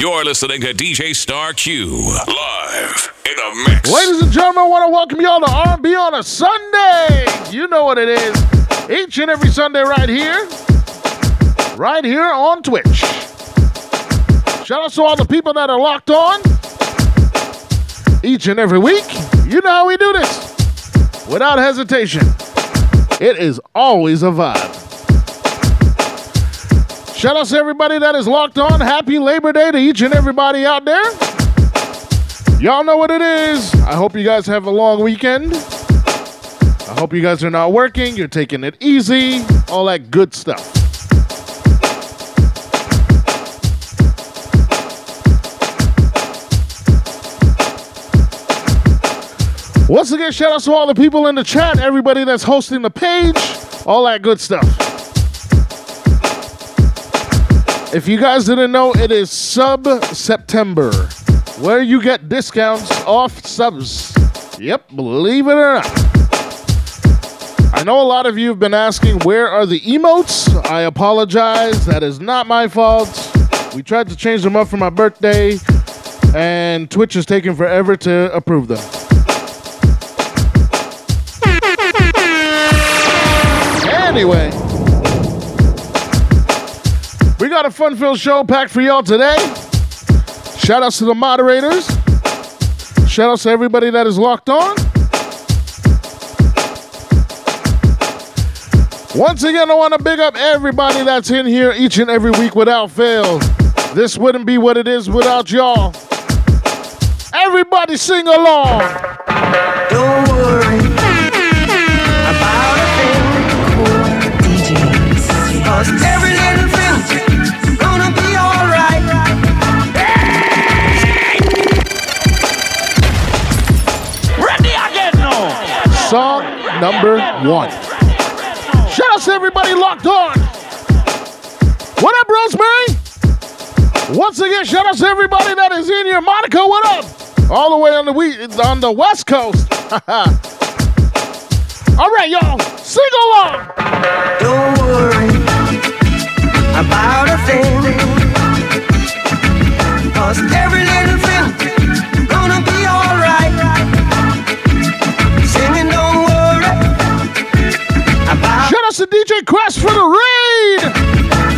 You're listening to DJ Star Q live in the mix. Ladies and gentlemen, I want to welcome y'all to R&B on a Sunday. You know what it is. Each and every Sunday right here. Right here on Twitch. Shout out to all the people that are locked on. Each and every week. You know how we do this. Without hesitation. It is always a vibe. Shout out to everybody that is locked on. Happy Labor Day to each and everybody out there. Y'all know what it is. I hope you guys have a long weekend. I hope you guys are not working, you're taking it easy, all that good stuff. Once again, shout out to all the people in the chat, everybody that's hosting the page, all that good stuff. If you guys didn't know, it is Sub September, where you get discounts off subs. Yep, believe it or not. I know a lot of you have been asking, where are the emotes? I apologize, that is not my fault. We tried to change them up for my birthday, and Twitch is taking forever to approve them. Anyway, got a fun filled show packed for y'all today. Shout outs to the moderators. Shout outs to everybody that is locked on. Once again, I want to big up everybody that's in here each and every week without fail. This wouldn't be what it is without y'all. Everybody sing along. Don't worry number one. Shout out to everybody locked on. What up, Rosemary? Once again, shout out to everybody that is in here. Monica, what up? All the way on the we on the West Coast. All right, y'all, sing along. Don't worry about a thing. Cause every DJ Quest for the raid.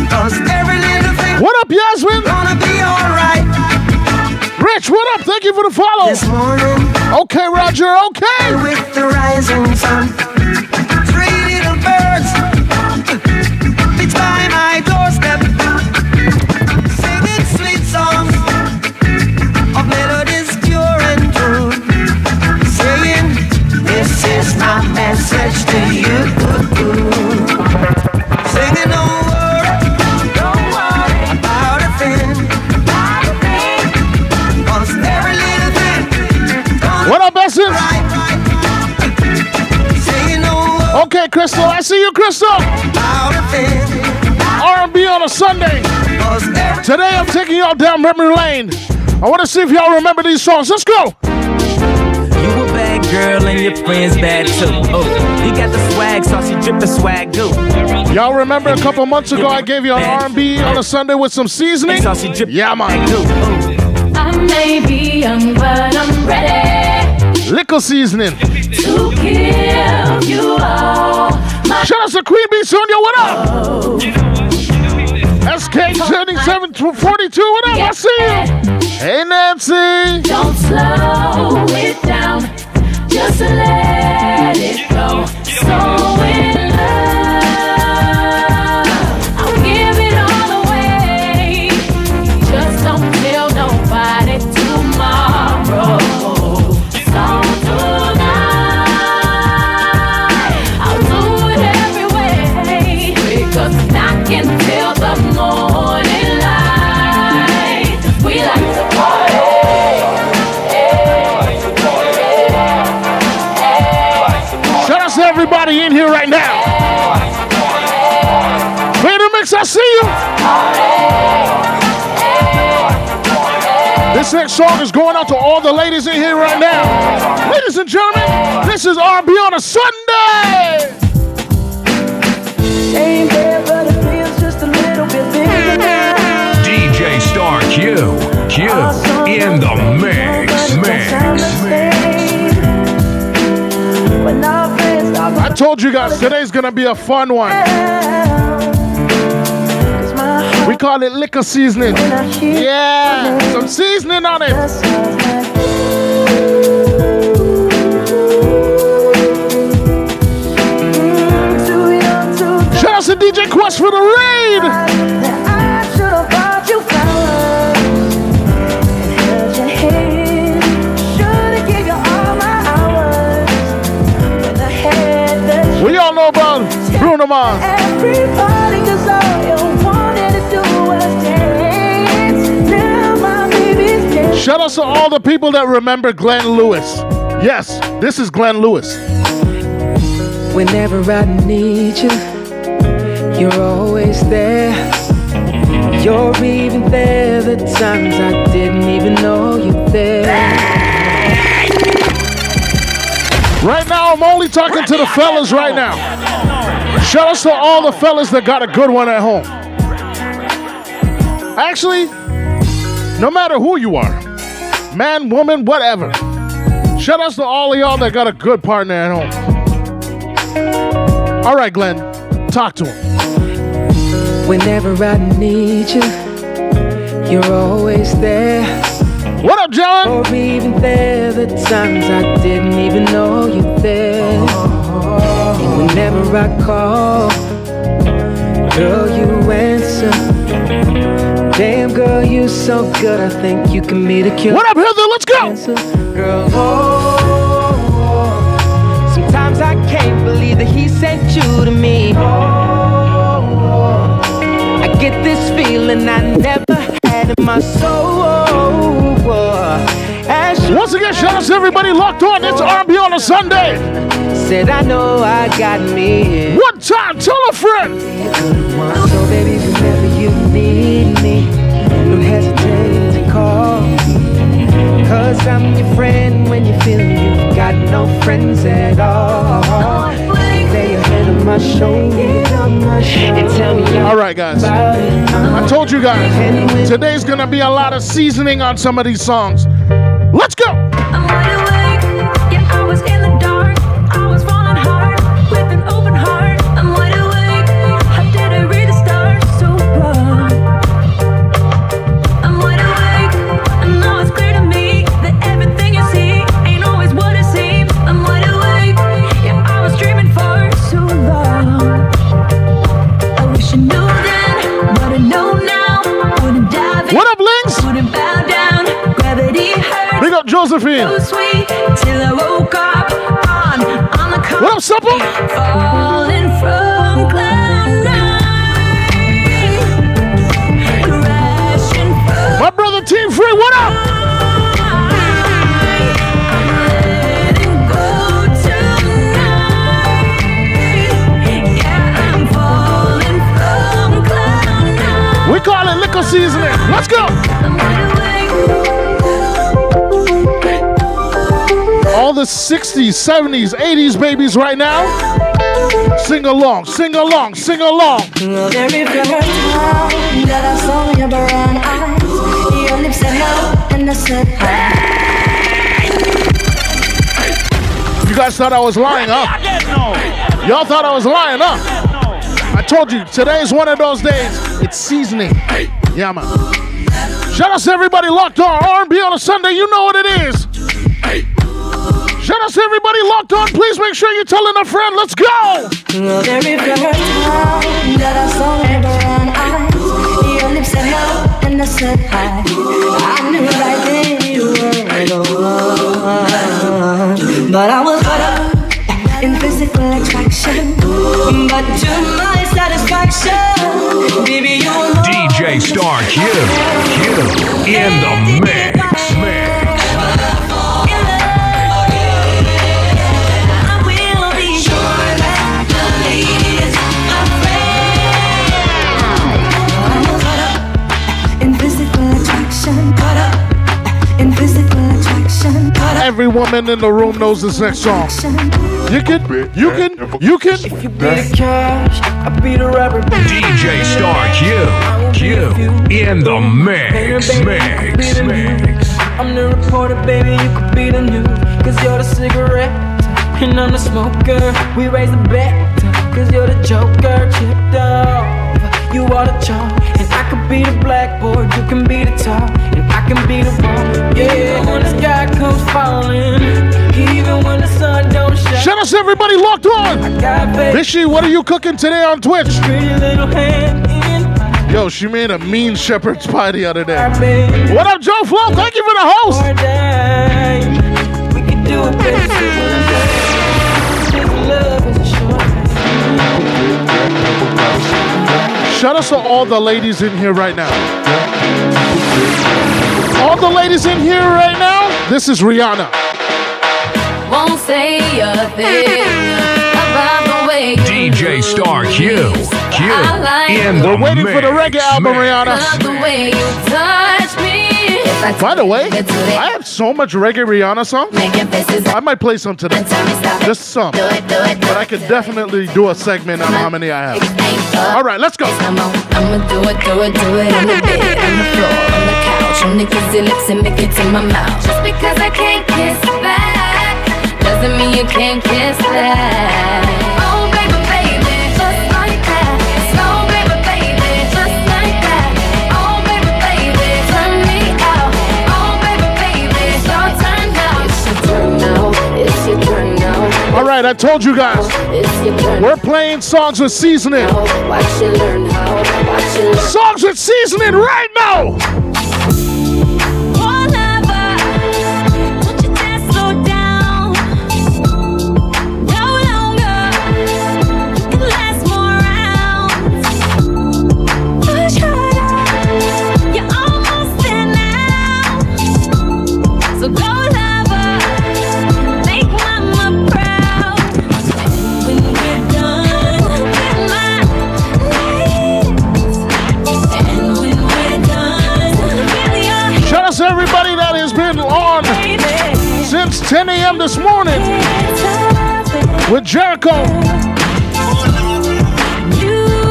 Cause every little thing What up, Yasmin? gonna be alright. Rich, what up? Thank you for the follow. This morning Okay, Roger. Okay. To you." Singing, don't worry, don't worry about a thing, 'cause every little thing What up, right, right. Okay, Crystal. I see you, Crystal. about a thing. R&B on a Sunday. Today I'm taking y'all down memory lane. I want to see if y'all remember these songs. Let's go. You a bad girl and your friends bad too. Oh, you got the swag, saucy drip the swag do. Y'all remember a couple months ago I gave you an R&B on a Sunday with some seasoning? Saucy drip Yeah, man. swag do. Oh. I may be young, but I'm ready Liquor seasoning. to kill you all. My Shout out to Queen Bee Sonia. What up? SK turning 742. What up? I see you. Hey, Nancy. don't slow it down, just let I see you. This next song is going out to all the ladies in here right now. Ladies and gentlemen, this is R&B on a Sunday. ain't there, but it feels just a little bit bigger now. DJ Star Q. Q in the mix. I told you guys today's gonna be a fun one. We call it liquor seasoning. Yeah, some seasoning on it. Shout out to DJ Quest for the raid. We all know about Bruno Mars. Out to all the people that remember Glenn Lewis. Yes, this is Glenn Lewis. Whenever I need you, you're always there. You're even there the times I didn't even know you there. Right now, I'm only talking to the fellas right now. Shout out to all the fellas that got a good one at home. Actually, no matter who you are, man, woman, whatever. Shout out to all of y'all that got a good partner at home. All right, Glenn, talk to him. Whenever I need you, you're always there. What up, John? Or even there the times I didn't even know you there. And whenever I call, girl, you answer. Damn, girl, you so good. I think you can be the cure. What up, Heather? Let's go. Girl, oh, sometimes I can't believe that he sent you to me. Oh, I get this feeling I never had in my soul. Once again, shout out to everybody locked on. It's R&B on a Sunday. said, I know I got me. One time, tell a friend. So baby, whenever you need Cause I'm your friend when you feel you've got no friends at all. Lay your head on my shoulder and tell me All right, guys. I told you guys, today's gonna be a lot of seasoning on some of these songs. Let's go. Josephine. so sweet till I woke up on on the What up, Supple? falling from cloud nine, My brother Team Free, what up? I'm letting go tonight. Yeah, I'm falling from cloud nine. We call it liquor seasoning. Let's go. All the 60s, 70s, 80s babies right now. Sing along, sing along, sing along. Every first time that I saw your brown eyes, your lips said hello and I said hi. You guys thought I was lying, huh? Y'all thought I was lying, huh? I told you, today's one of those days. It's seasoning. Yeah, man. Shout out to everybody locked on R&B on a Sunday. You know what it is. Shout out to everybody locked on. Please make sure you're telling a friend. Let's go. Every first time that I saw your brown eyes, your lips said hello and I said hi. I knew right then you were the one, but I was caught up in physical attraction. But to my satisfaction, baby, you were DJ Star Q. Q in the mix. mix. Every woman in the room knows this next song. You can, you can, you can. If You be the cash, I be the rapper. DJ Star Q. Q in the mix, mix, mix. I'm the reporter, baby, you could be the news. Cause you're the cigarette, and I'm the smoker. We raise the bet, cause you're the joker. Chipped off, you are the chalk. And I could be the blackboard, you can be the top. And I can be the wall. Yeah, when the sky comes falling, even when the sun don't shine. Shout out to everybody locked on. Got what are you cooking today on Twitch? pretty little hand in Yo, she made a mean shepherd's pie the other day. What up, Joe Flo? Thank you for the host. Shout out to all the ladies in here right now. All the ladies in here right now, this is Rihanna. Won't say a thing about the way you DJ Star Q like in the We're waiting for the mix, reggae album, mix. Rihanna. By the way, I have so much reggae Rihanna songs. I might play some today. and tell me stop it. Just some. Do it, do it, do But I could definitely do a segment on how many I have. All right, let's go. I'ma do it, do it, do it on the bed, on the floor, on the couch, on the kissy lips and make it to my mouth. Just because I can't kiss back doesn't mean you can't kiss back. All right, I told you guys, It's your turn we're playing songs with seasoning. now. Watch you learn how. Watch you learn. Songs with seasoning right now. 10 a.m. this morning with Jericho,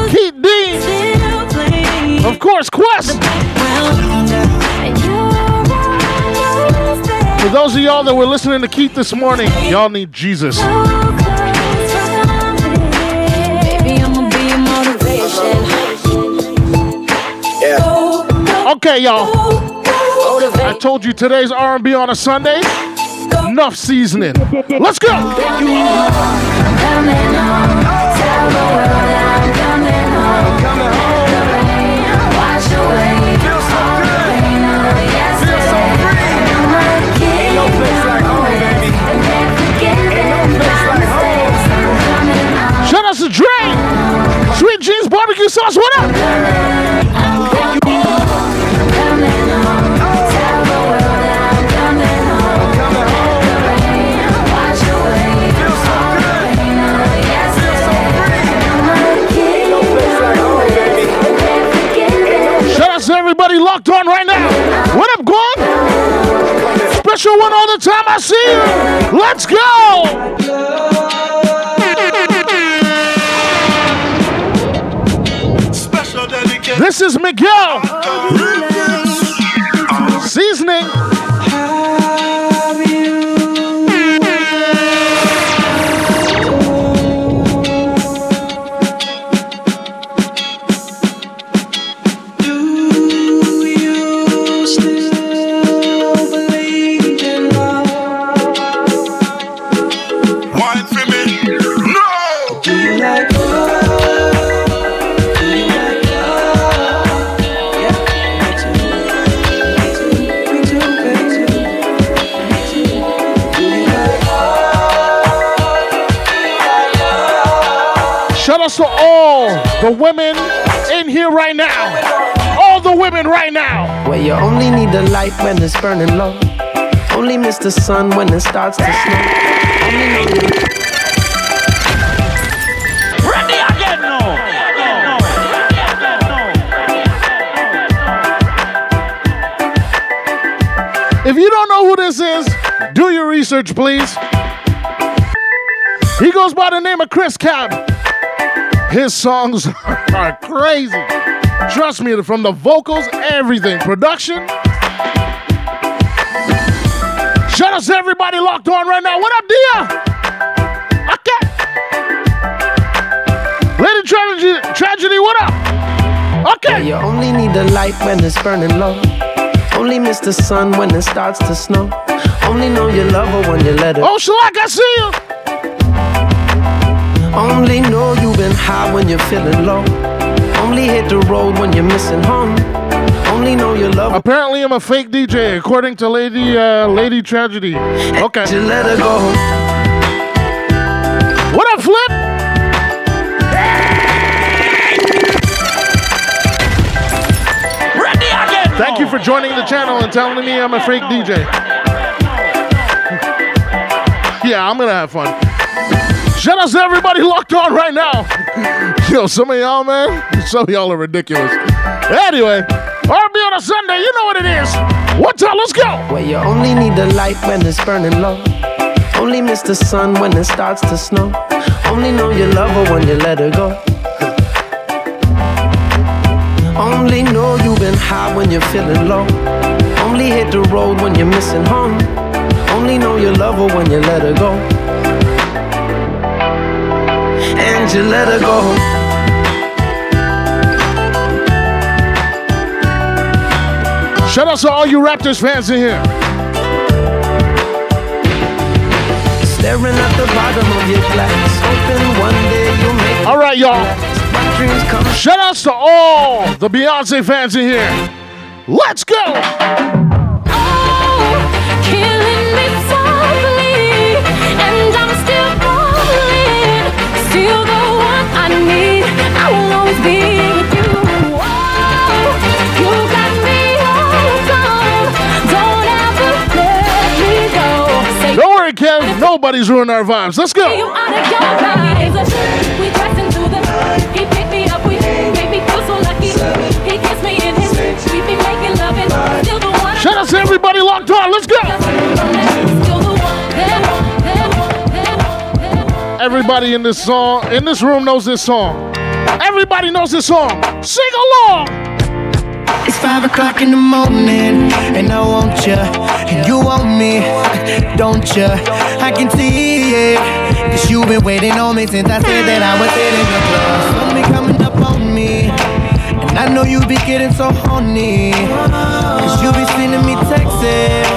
Keith Dean, of course, Quest. and you're almost there. For those of y'all that were listening to Keith this morning, y'all need Jesus. So close from it. Baby, I'ma be your motivation. Okay, y'all. I told you today's R&B on a Sunday. Enough seasoning. Let's go. Shout out to Dre. Sweet Jeans Barbecue Sauce. What up? Locked on right now. What up, Gwen? Special one all the time. I see you. Let's go. This is Miguel. The women in here right now. All the women right now. Where you only need the light when it's burning low. Only miss the sun when it starts to snow. Only know the If you don't know who this is, do your research, please. He goes by the name of Chris Cab. His songs are crazy. Trust me, from the vocals, everything, production. Shout out to everybody locked on right now. What up, Dia? Okay. Lady Tragedy, Tragedy, what up? Okay. You only need the light when it's burning low. Only miss the sun when it starts to snow. Only know you love her when you let her. Oh, Shalak, I see you. Only know you've been high when you're feeling low. Only hit the road when you're missing home. Only know you love her. Apparently, I'm a fake DJ, according to Lady uh, Lady Tragedy. Okay. You let her go. What up, Flip? Ready again. Thank you for joining the channel and telling me I'm a fake DJ. yeah, I'm gonna have fun. Shout out to everybody locked on right now. Yo, some of y'all, man, some of y'all are ridiculous. Anyway, R&B on a Sunday, you know what it is. One time, let's go. Where you only need the light when it's burning low. Only miss the sun when it starts to snow. Only know you love her when you let her go. Only know you've been high when you're feeling low. Only hit the road when you're missing home. Only know you love her when you let her go. And you let her go. Shout out to all you Raptors fans in here. Staring at the bottom of your glass. Hoping one day you'll make All right, y'all. my dreams come Shout outs to all the Beyonce fans in here. Let's go. Be making our vibes. Let's go. Shout out to everybody locked on. Let's go. Everybody in this song, in this room knows this song. Everybody knows this song. Sing along. It's five o'clock in the morning, and I want you, and you want me, don't you? I can see it, cause you've been waiting on me since I said that I was hitting the club. And I know you be getting so horny, cause you be sending me texts.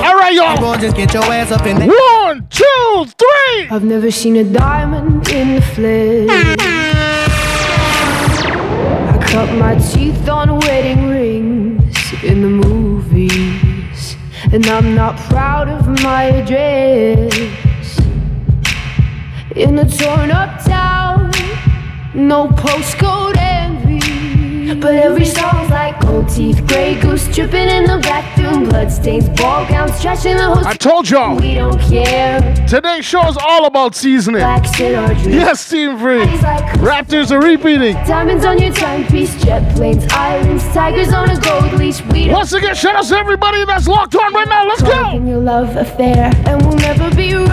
All right, y'all. gonna just get your ass up in there. One, two, three. I've never seen a diamond in the flesh. I cut my teeth on wedding rings in the movies, and I'm not proud of my address. In a torn up town, no postcode envy, but every song's like gold teeth, gray goose dripping in the bathroom, bloodstains, ball gowns, trash in the hotel. I told y'all. We don't care. Today's show is all about seasoning. Blacks in our dreams. Yes, Team Free. Like Raptors are repeating. Diamonds on your timepiece, jet planes, islands, tigers on a gold leash. We Once again, shout out to everybody that's locked on right now. Let's go. your love affair, and we'll never be royal.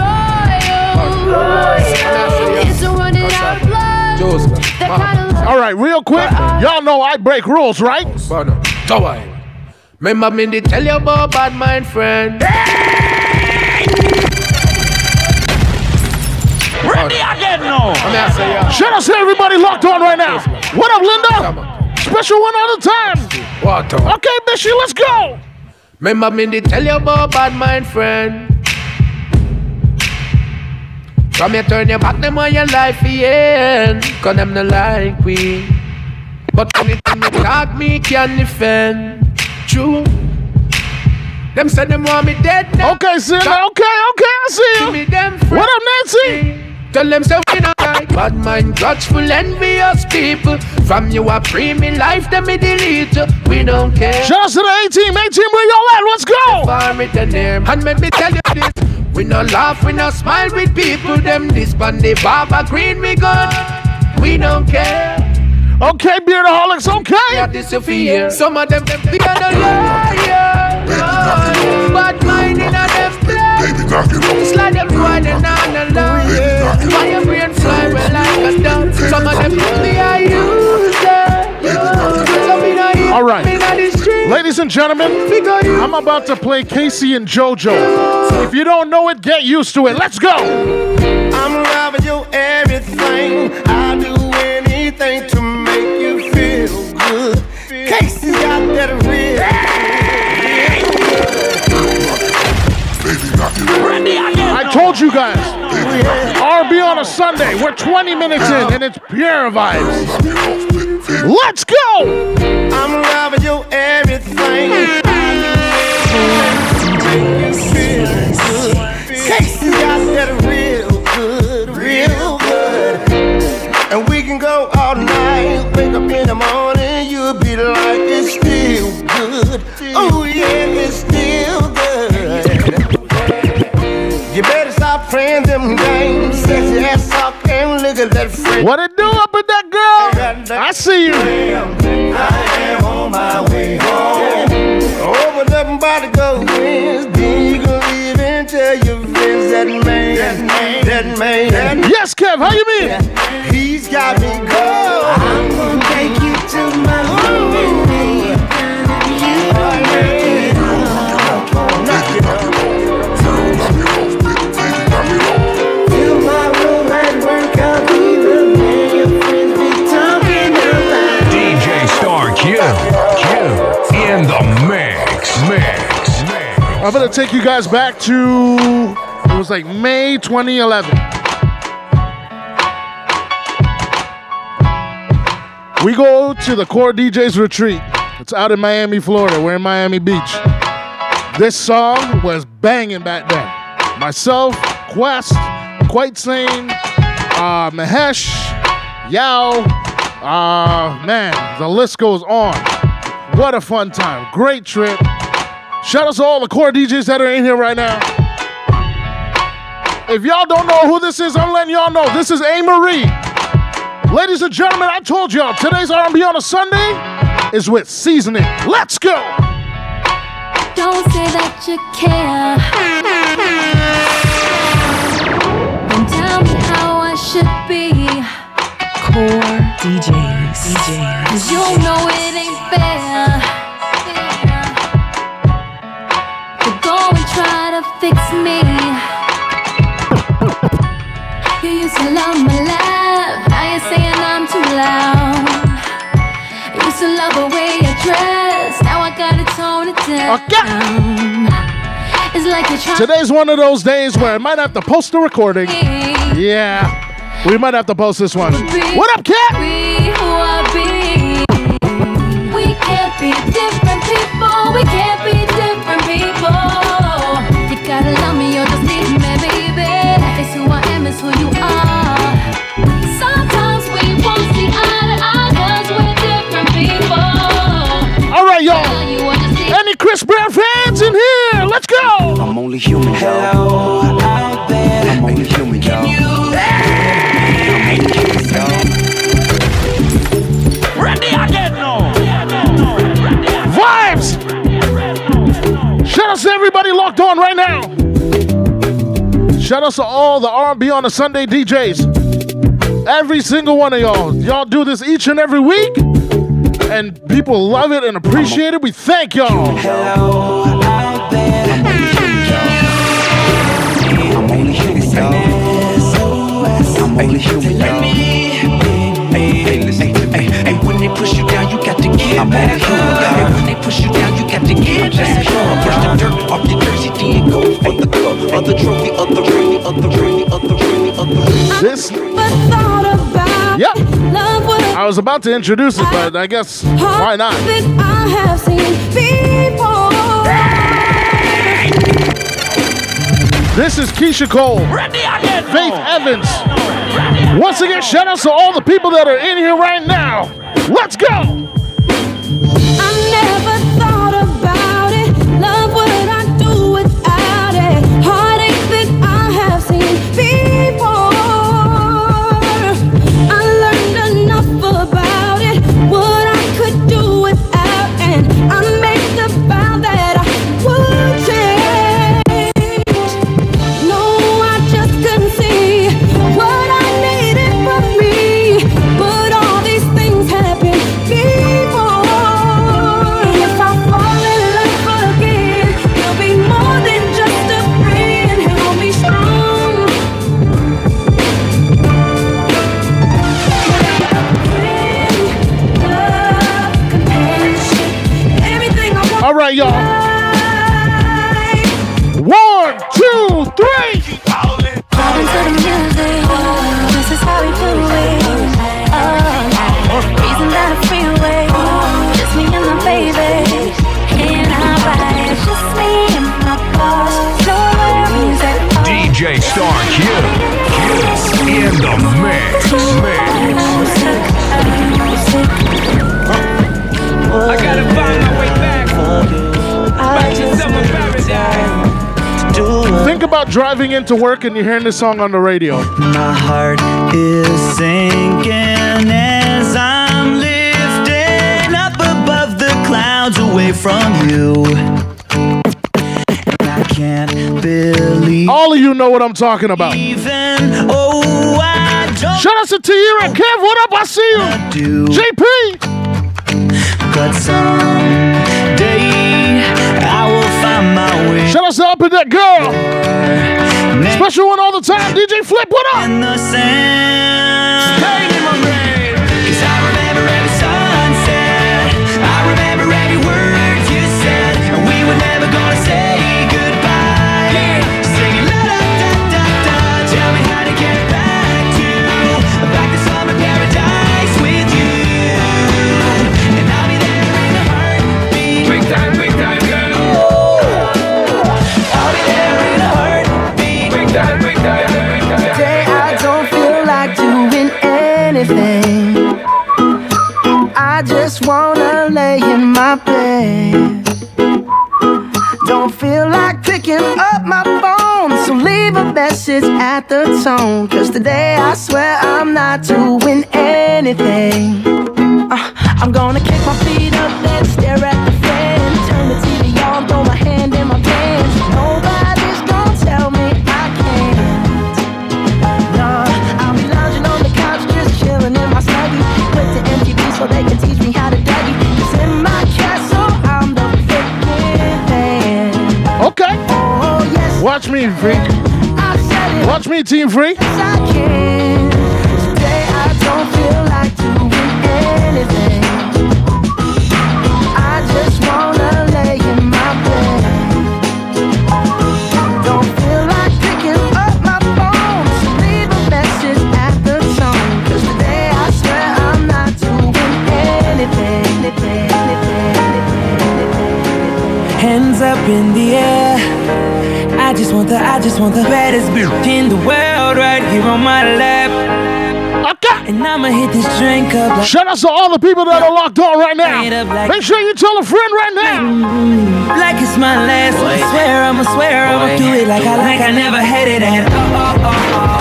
royal. Of blood. That kind of love. All right, real quick. Y'all know I break rules, right? Bono, Tawai. Remember me they tell you about bad mind friend. Ready again now. I mean I say. Shout out to everybody locked on right now. What up, Linda? Special one at a time. Water. Okay, Bishy, let's go. Remember me they tell you about bad mind friend. From you turn your back them on your life yeah. Cause them not like we. But anything you talk me can defend. True. Them say them want me dead now. Okay, Sid. Okay, okay, I see you. me them What up, Nancy? Tell them so we not like Bad mind, grudgeful, envious people From you a premium life, them me delete you. We don't care Shout out to the A team. A team, where y'all at? Let's go. Farm it the name And let me tell you this We no laugh, we no smile with people Them this band, they barber green, we good We don't care Okay, Beardaholics, Yeah, okay. this is fear Some of them, them fear the liar Bad mind in a them Baby, knock it off. Slide them boy, they not alone. Why 11, I'm about to play K-Ci and JoJo. If you don't know it, get used to it. Let's go. I'm loving you everything. I'll do anything to make you feel good. Casey got that real. I told you guys. R&B on a Sunday. We're 20 minutes in, and it's pure vibes. Let's go. I'm loving your everything. Got that real good, real good. And we can go all night. Wake up in the morning, you'll be like it's still good. Oh yeah, it's still good. You better stop playing them games. Sexy ass and look at that friend. What it do up with that girl? See you. I am on my way home. Open up and body go. Then you can leave and tell your friends that man, that man, that man. Yes, Kev. How you mean? He's got me cold. I'm gonna take you guys back to it was like May 2011. We go to the Core DJs retreat. It's out in Miami, Florida. We're in Miami Beach. This song was banging back then. Myself, Quest, Quite Sane, uh, Mahesh, Yao, uh, man, the list goes on. What a fun time. Great trip. Shout out to all the core DJs that are in here right now. If y'all don't know who this is, I'm letting y'all know. This is A. Marie. Ladies and gentlemen, I told y'all today's R&B on a Sunday is with seasoning. Let's go. Don't say that you care. And tell me how I should be. Core DJs. DJs. Cause you know it ain't fair. Fix me. You used to love my laugh. Now you're saying I'm too loud. You used to love the way you dress. Now I gotta tone it down. It's like you're trying Today's one of those days where I might have to post a recording. Yeah, we might have to post this one. What up, cat? Chris Brown fans in here? Let's go. I'm only human, Hello, out there. I'm only human, y'all. I'm only human, y'all. Vibes. Shout out to everybody locked on right now. Shout out to all the R&B on a Sunday DJs. Every single one of y'all. Y'all do this each and every week. And people love it and appreciate it. We thank y'all. Hello, out there. I'm only human, y'all. I'm only human, y'all. Hey, hey, listen to me. Hey, when they push you down, you got to get I'm back up. Hey, when they push you down, you got to get back up. Brush the dirt off your jersey, then go for the cup, or the trophy, or the ring, or the ring, or the ring, or the ring. This, but thought about yep. I was about to introduce it, but I guess why not? that I have seen before. This is Keyshia Cole, Faith Evans. Once again, shout out to all the people that are in here right now. Let's go. About driving into work and you're hearing this song on the radio. My heart is sinking as I'm lifting up above the clouds away from you. And I can't believe All of you know what I'm talking about. even. Oh, I don't Shout out to Tiara. Kev, what up? I see you. do. JP. Shout out to Up in That Girl. Special one all the time. DJ Flip, what up? Picking up my phone, so leave a message at the tone. Cause today I swear I'm not doing anything. Uh, I'm gonna kick my I swear I'm not doing anything. Hands up in the air. I just want the, I just want the baddest bitch in the world right here on my lap. Okay. And I'ma hit this drink up like, Shout out to all the people that are locked on right now. Make sure you tell a friend right now. Mm-hmm. like it's my last. I swear I'ma swear I'ma do it like I like I never had it at. Oh,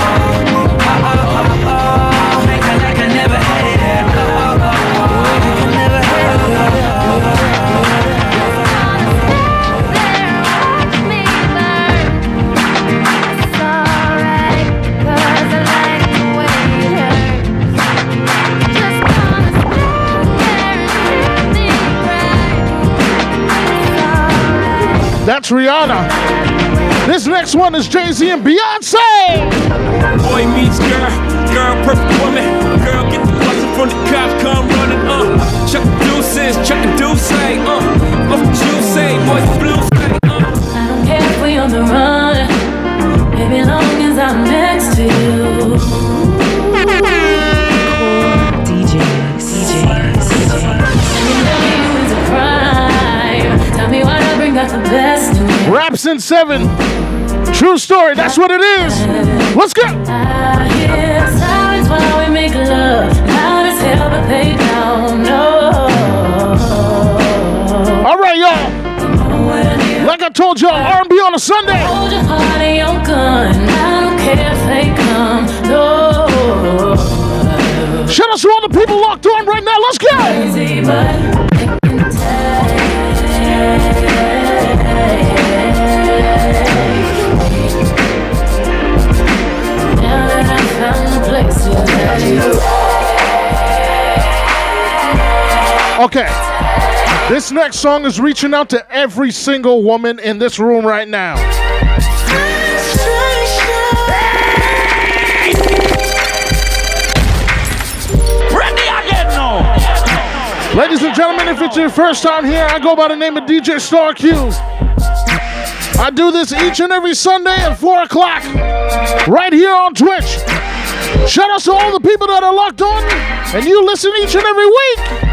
That's Rihanna. This next one is Jay Z and Beyonce. Boy meets girl, girl perfect woman. Girl get the bustin' from the cops, come running, uh. Chuck the deuces, chuck the deuce, uh. Off the juice, say, boys the blues, say, uh. I don't care if we on the run, baby, long as I'm next to you. Raps in seven. True story. That's what it is. Let's go. I hear sirens while we make love. Loud as hell, but they don't know. All right, y'all. Like I told y'all, R&B on a Sunday. Hold your heart and your gun. I don't care if they come. No. Shout out to all the people locked on right now. Let's go. Okay. This next song is reaching out to every single woman in this room right now. Ready again now. Ladies and gentlemen, if it's your first time here, I go by the name of DJ Star Q. I do this each and every Sunday at 4 o'clock, right here on Twitch. Shout out to all the people that are locked on, and you listen each and every week.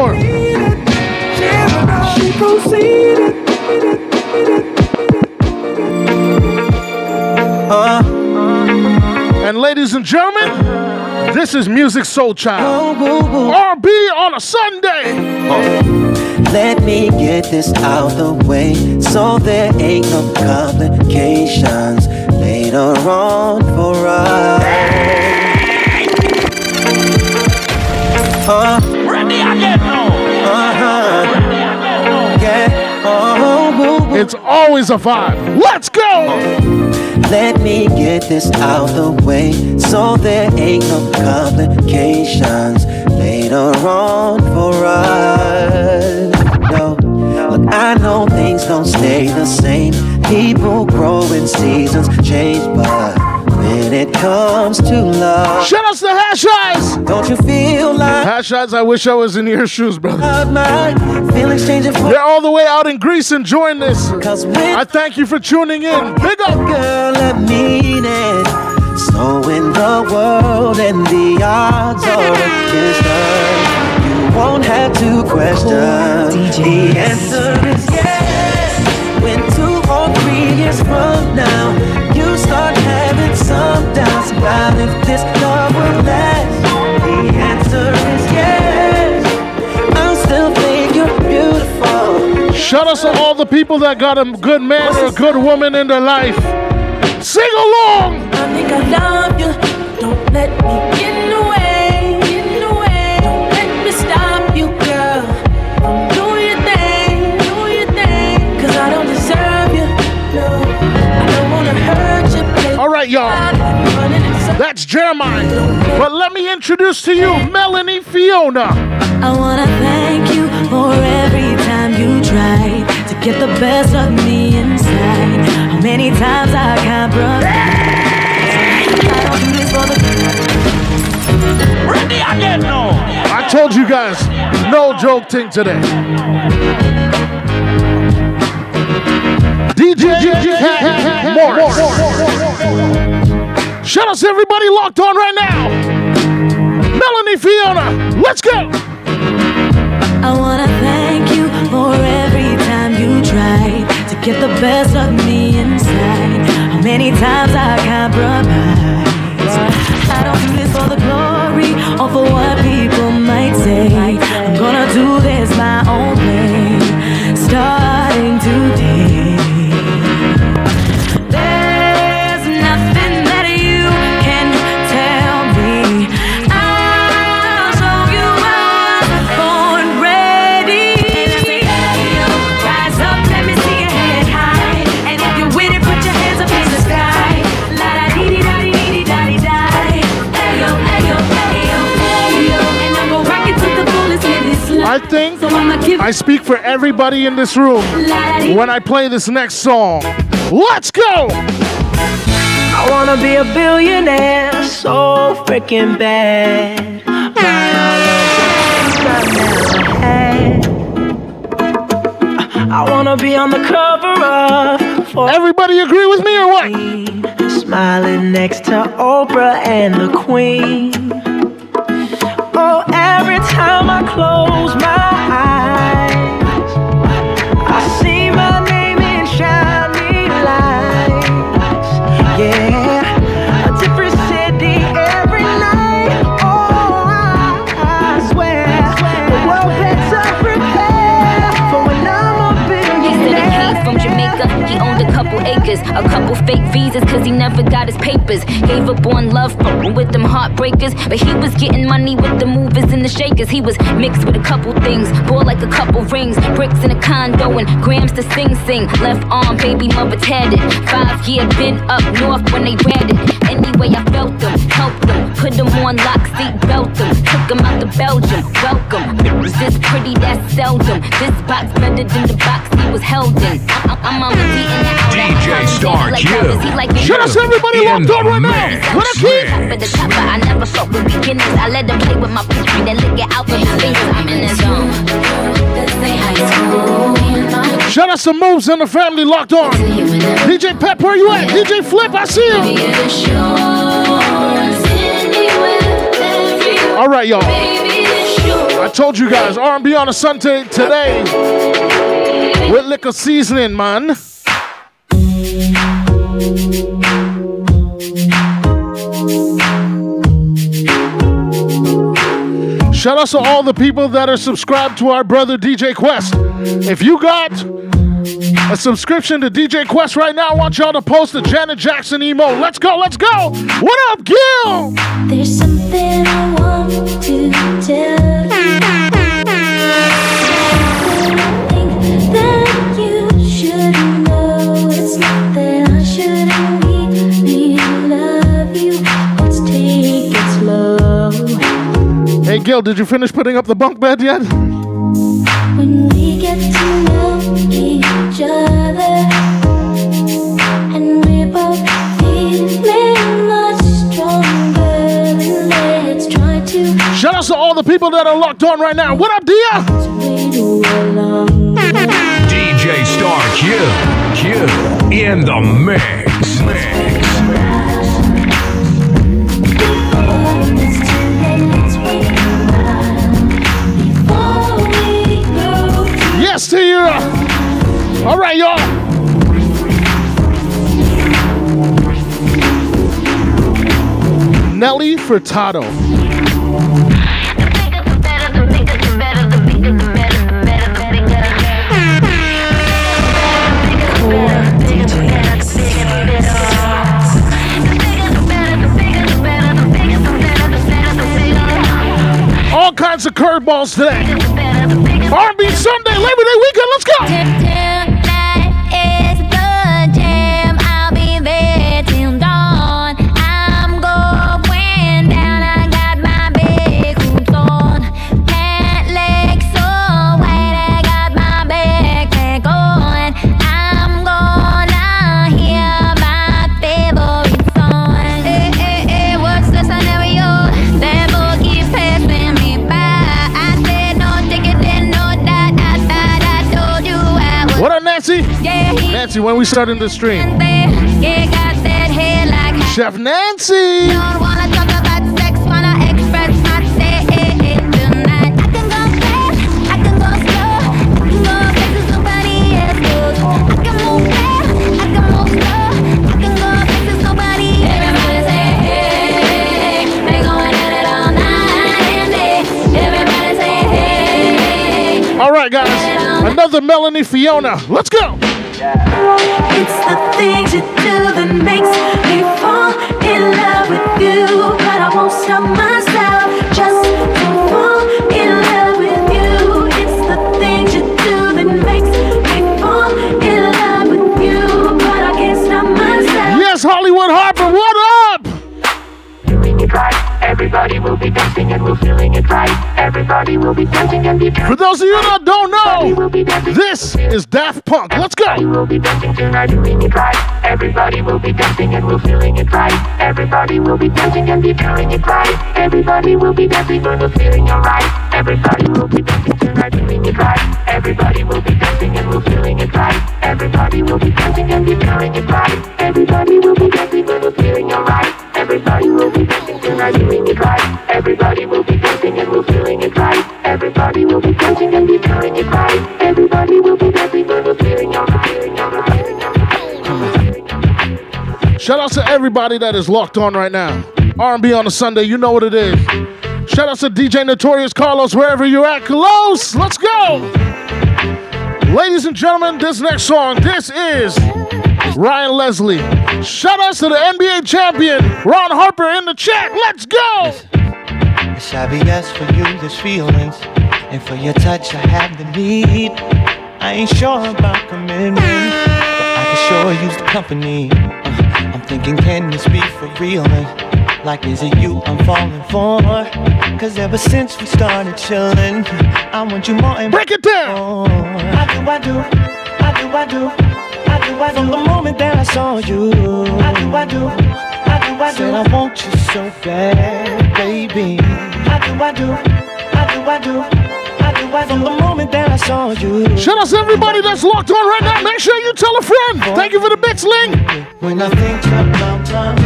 She proceeded. And ladies and gentlemen, this is Musiq Soulchild. R&B on a Sunday. Let me get this out the way so there ain't no complications later on for us. Uh, It's always a vibe. Let's go. Let me get this out the way so there ain't no complications later on for us. No, look, I know things don't stay the same. People grow and seasons change, but when it comes to love, Shout outs to Hash Eyes. don't you feel like Hash Eyes, I wish I was in your shoes, brother. my feelings changing for They're all the way out in Greece enjoying this. I thank you for tuning in. Big up. girl, I mean it. So in the world and the odds are against us, you won't have to question. The answer is yes. When two or three years from now, about if this love will last. The answer is yes. I'll still think you're beautiful. Shout out to all the people that got a good man or a good woman in their life. Sing along. I think I love you. Don't let me get in the way. Get in the way. Don't let me stop you, girl. From your thing. Do your thing. Cause I don't deserve you. No. I don't wanna hurt you, baby. All right, y'all. That's Jeremiah. But let me introduce to you Melanie Fiona. I wanna thank you for every time you tried to get the best of me inside. How many times I compromised. I don't do this for the Ready again now. I told you guys, no joke thing today. DJ Morris. Shout out to everybody locked on right now. Melanie Fiona, let's go. I wanna thank you for every time you tried to get the best of me inside. How many times I compromised. I don't do this for the glory or for what people might say. I'm gonna do this my own way, starting today. I think I'ma give I speak for everybody in this room when I play this next song. Let's go. I wanna be a billionaire so freaking bad. Buy all of the things I never had. I wanna be on the cover of. For Everybody agree with me or what? Smiling next to Oprah and the Queen. Oh, every time I close my eyes, a couple fake visas, cause he never got his papers. Gave up on love with them heartbreakers. But he was getting money with the movers and the shakers. He was mixed with a couple things, bought like a couple rings, bricks in a condo, and grams to sing sing. Left arm, baby mother tatted. Five year been up north when they read it. Anyway, I felt them, helped them, put them on lock, seat belt them, took them out to Belgium. Welcome. Is this pretty? That's seldom. This box better than the box he was held in. I- I'm on the D and. DJ Star Q. Shout out to everybody locked on right now. What up, kid? Top the top, but I never fuck with beginners. I let them play with my pinky, then lick it out with his fingers. I'm in the zone. This ain't high school. Shout out some moves in the family locked on. DJ Pep, where you at? DJ Flip, I see you. All right, y'all. I told you guys, R&B on a Sunday today with liquor seasoning, man. Shout out to all the people that are subscribed to our brother DJ Quest. If you got a subscription to DJ Quest right now, I want y'all to post the Janet Jackson emo. Let's go, let's go. What up, Gil? There's something I want to tell you. Gil, did you finish putting up the bunk bed yet? When we get to know each other, and we're both feeling much stronger, let's try to Shout out to all the people that are locked on right now. What up, Dia? DJ Star Q. Q. In the mix. mix. Yes, Tia. All right, y'all. Nelly Furtado. All kinds of curveballs today. R&B Sunday, Labor Day weekend. Let's go. Nancy, when we starting the stream? Chef Nancy. All right, guys. Another Melanie Fiona. Let's go. It's the things you do that makes me fall in love with you. But I won't stop myself Everybody will be dancing and we're feeling it right. Everybody will be dancing and be For those of you that don't know, this is Daft Punk. Let's go. Everybody will be dancing and we're feeling it right. Everybody will be dancing and be feeling it right. Everybody will be dancing and we're feeling alright. Everybody will be dancing tonight, doing it right. Everybody will be dancing and we're feeling it right. Everybody will be dancing and be feeling it right. Everybody will be dancing and we're feeling alright. Everybody will be dancing tonight, doing it right. Everybody will be dancing and we're feeling it right. Everybody will be dancing and be feeling it right. Everybody will be dancing and we're feeling alright. Shout out to everybody that is locked on right now. R&B on a Sunday, you know what it is. Shout out to DJ Notorious Carlos, wherever you're at. Close, let's go. Ladies and gentlemen, this next song, this is Ryan Leslie. Shout out to the NBA champion, Ron Harper, in the chat. Let's go. For you feelings, and for your touch I have the need. I ain't sure about commitment, but I can sure use the company. Uh, I'm thinking, can this be for real? And like, is it you I'm falling for? Cause ever since we started chilling, I want you more and Break it down. I do, I do, I do, I do, I do, I do. From the moment that I saw you, I do, I do, I do, I do. Said I want you so bad, baby. I do, I do, I do, I do. Shout out to everybody that's locked on right now. Make sure you tell a friend. Thank you for the bits, Ling. When I think about love,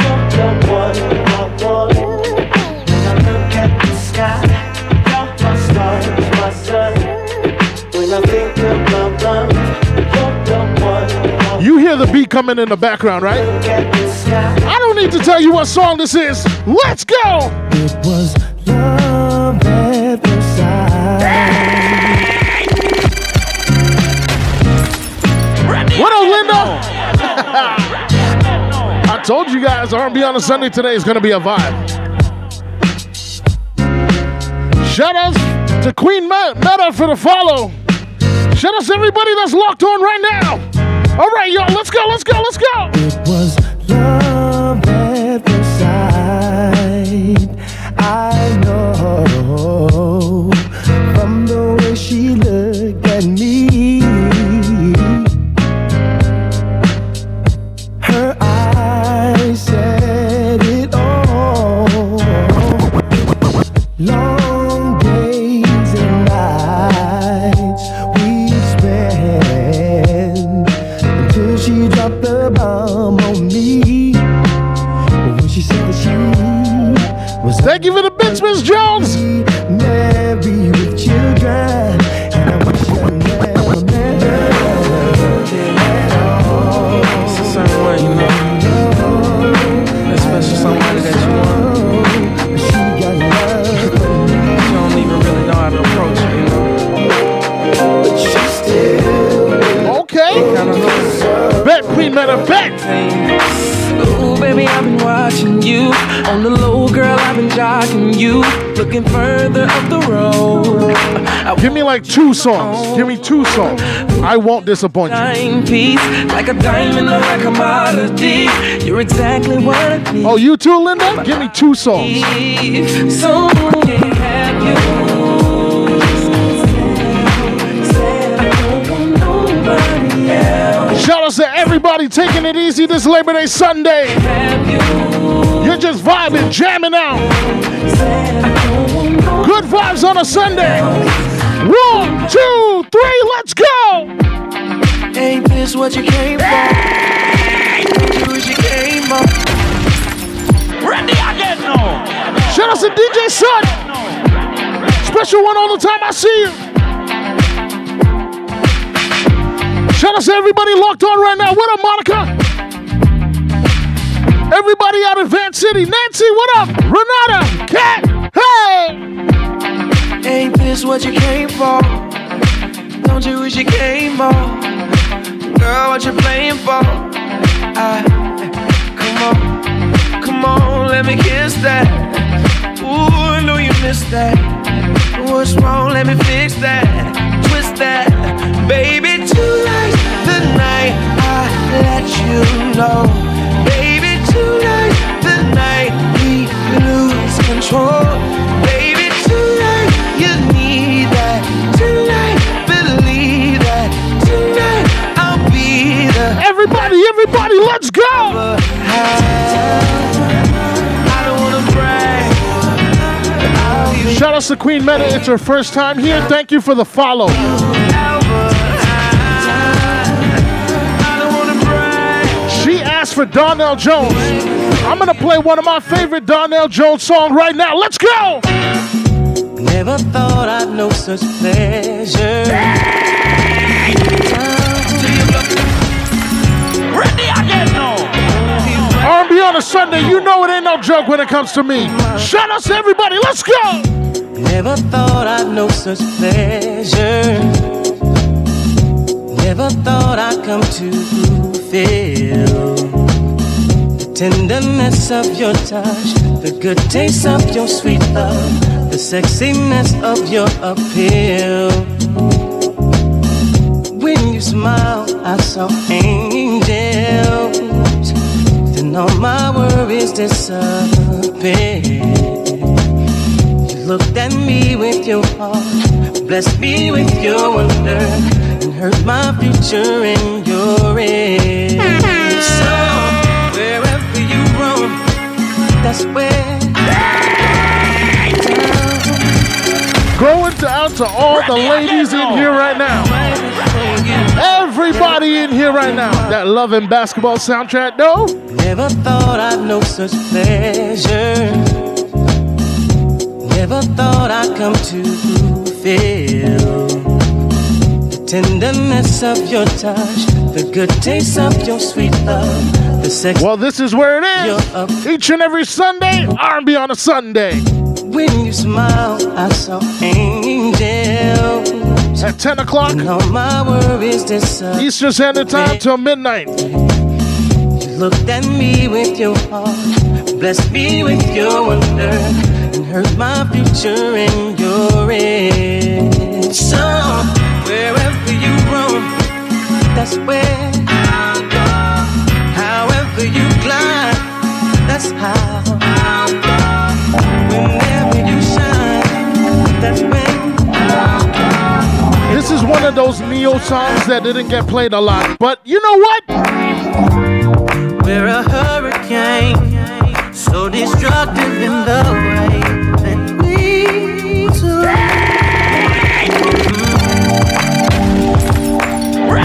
you're the one I want. When I look at the sky, you're my star, my sun. When I think about love, you're the one I want. You hear the beat coming in the background, right? I don't need to tell you what song this is. Let's go. It was What up, Linda? I told you guys R&B on a Sunday today is going to be a vibe. Shout outs to Queen Ma- Meta for the follow. Shout outs to everybody that's locked on right now. All right, y'all, let's go, let's go, let's go. It was love it, you know. But she still Okay. Bet, Queen Meta, bet. Ooh, baby, I've been watching you. On the low, girl, I've been jocking you. Looking further up the road. Give me like two songs. Give me two songs. I won't disappoint you. Timepiece, like a diamond or a commodity. You're exactly what I need. Oh, you too, Linda? Give me two songs. So can't have you. Said I don't want nobody else. Shout out to everybody taking it easy this Labor Day Sunday. You're just vibing, jamming out. Good vibes on a Sunday. One, two, three, let's go. Ain't this what you came for? You came for. Again now. Shout out to DJ Sun. Special one all the time I see you. Shout out to everybody locked on right now. What up, Monica? Everybody out of Van City. Nancy, what up? Renata, Cat, hey! Ain't this what you came for? Don't you wish you came more? Girl, what you playing for? I, come on, come on, let me kiss that. Ooh, I know you missed that. What's wrong? Let me fix that. Twist that, baby. Tonight's the night I let you know, control, baby. Tonight you need that. Tonight believe that. Tonight I'll be. Everybody, everybody, let's go! Shout out to Queen Meta. It's her first time here. Thank you for the follow. She asked for Donell Jones. I'm gonna play one of my favorite Donell Jones songs right now. Let's go! Never thought I'd know such pleasure. R&B on a Sunday, you know it ain't no joke when it comes to me. Shout out to everybody. Let's go! Never thought I'd know such pleasure. Never thought I'd come to feel tenderness of your touch, the good taste of your sweet love, the sexiness of your appeal. When you smile, I saw angels. Then all my worries disappeared. You looked at me with your heart, blessed me with your wonder, and hurt my future in your end. That's where. Going to out to all the ladies in here right now. Everybody in here right now that loving basketball soundtrack, no? Never thought I'd know such pleasure. Never thought I'd come to feel the tenderness of your touch, the good taste of your sweet love, the sex. Well, this is where it is. Each and every Sunday, R&B on a Sunday. When you smile, I saw angels. At 10 o'clock, all my worries disappeared. Eastern Standard Time till midnight. You looked at me with your heart, blessed me with your wonder, and hurt my future in your end. So, wherever you roam, that's where I'll go. However you climb, that's how I'll go. Whenever you shine, that's when This is one of those Ne-Yo songs that didn't get played a lot. But you know what? We're a hurricane, so destructive in the way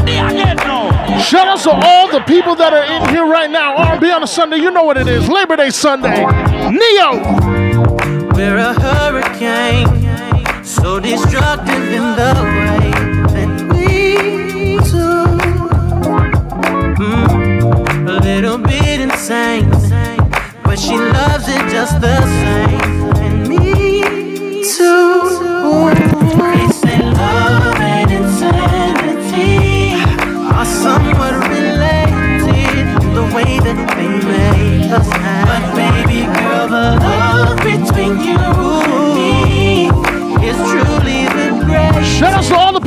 Shout out to all the people that are in here right now. R&B on a Sunday, you know what it is. Labor Day Sunday. Ne-Yo. We're a hurricane, so destructive in the way that we do. Mm, a little bit insane, but she loves it just the same. And me too.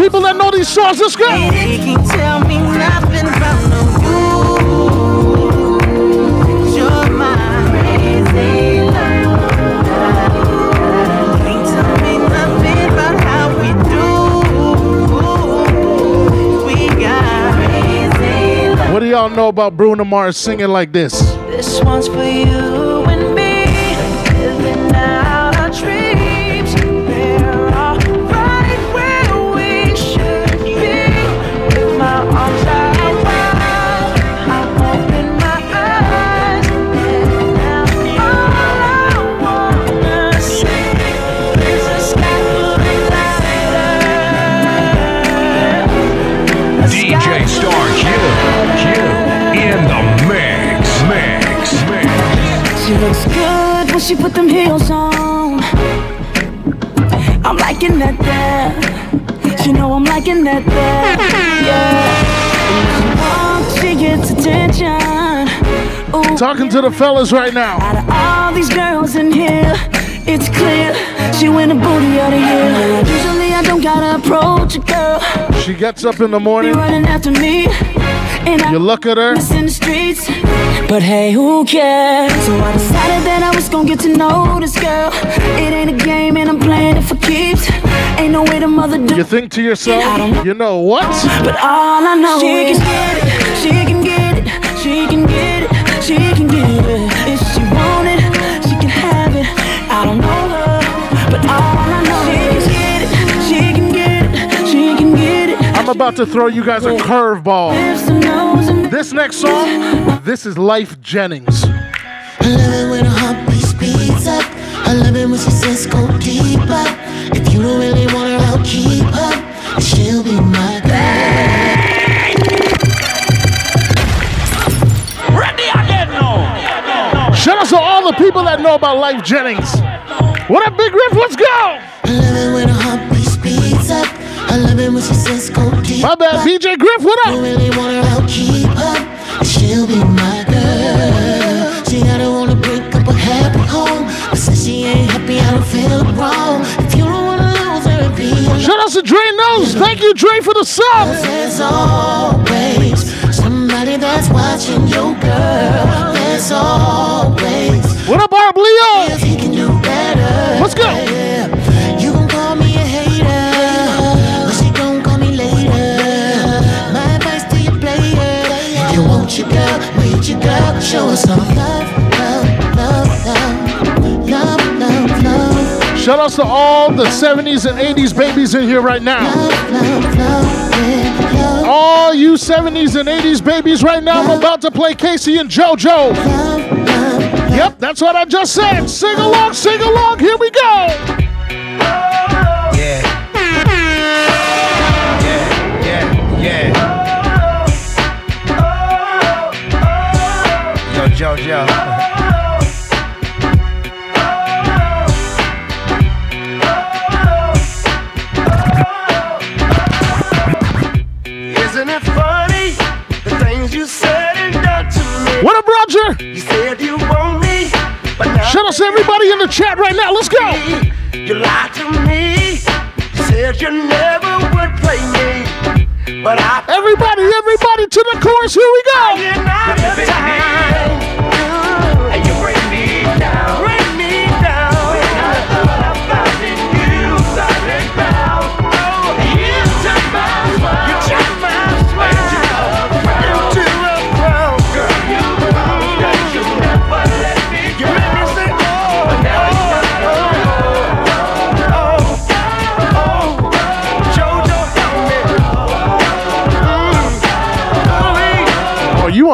People that know these songs. Let's go. They can tell me nothing about no you. You're my crazy love. Can't tell me nothing about how we do. We got crazy love. What do y'all know about Bruno Mars singing like this? This one's for you when she put them heels on. I'm liking that there. She know I'm liking that there. Yeah. When she walks, she gets attention. Ooh. Talking to the fellas right now. Out of all these girls in here, it's clear she win a booty out of the year. Usually I don't gotta approach a girl. She gets up in the morning. Be running after me. And I You look at her. in the streets. But hey, who cares? So I decided that I was gonna get to know this girl. It ain't a game and I'm playing it for keeps. Ain't no way to mother do You think to yourself, you know what? But all I know she is can get it, she can get it, she can get it, she can get it. If she want it, she can have it. I don't know her, but all I know she can get it, she can get it, she can get it. I'm about to throw you guys a curveball. This next song, this is Lyfe Jennings. I love it when her heartbeat speeds up. I love it when she says go deeper. If you don't really want her, I'll keep her. She'll be my girl. Ready again now. Shout out to all the people that know about Lyfe Jennings. What up, Big Riff? Let's go. I love it when she says go deeper. My bad, BJ Griff. What up? You really want her, I'll keep her. She'll be my girl. She I don't wanna break up a happy home. But since she ain't happy, I don't feel wrong. If you don't wanna lose her, be alone. Shout out to Dre Nose. Thank you, Dre, for the sub. There's always somebody that's watching your girl. There's always. What up, Barb Leo? Girl, show us some love, love, love, love. Shout out to all the 70s and 80s babies in here right now. All you 70s and 80s babies right now, I'm about to play K-Ci and JoJo. Yep, that's what I just said. Sing along, sing along, here we go. Yo, Isn't it funny the things you said and done to me? What up, Roger? You said you want me, but now Shout out to everybody in the chat right now. Let's go. you lied to me. You said you never would play me, but I. Everybody, everybody to the chorus. Here we go.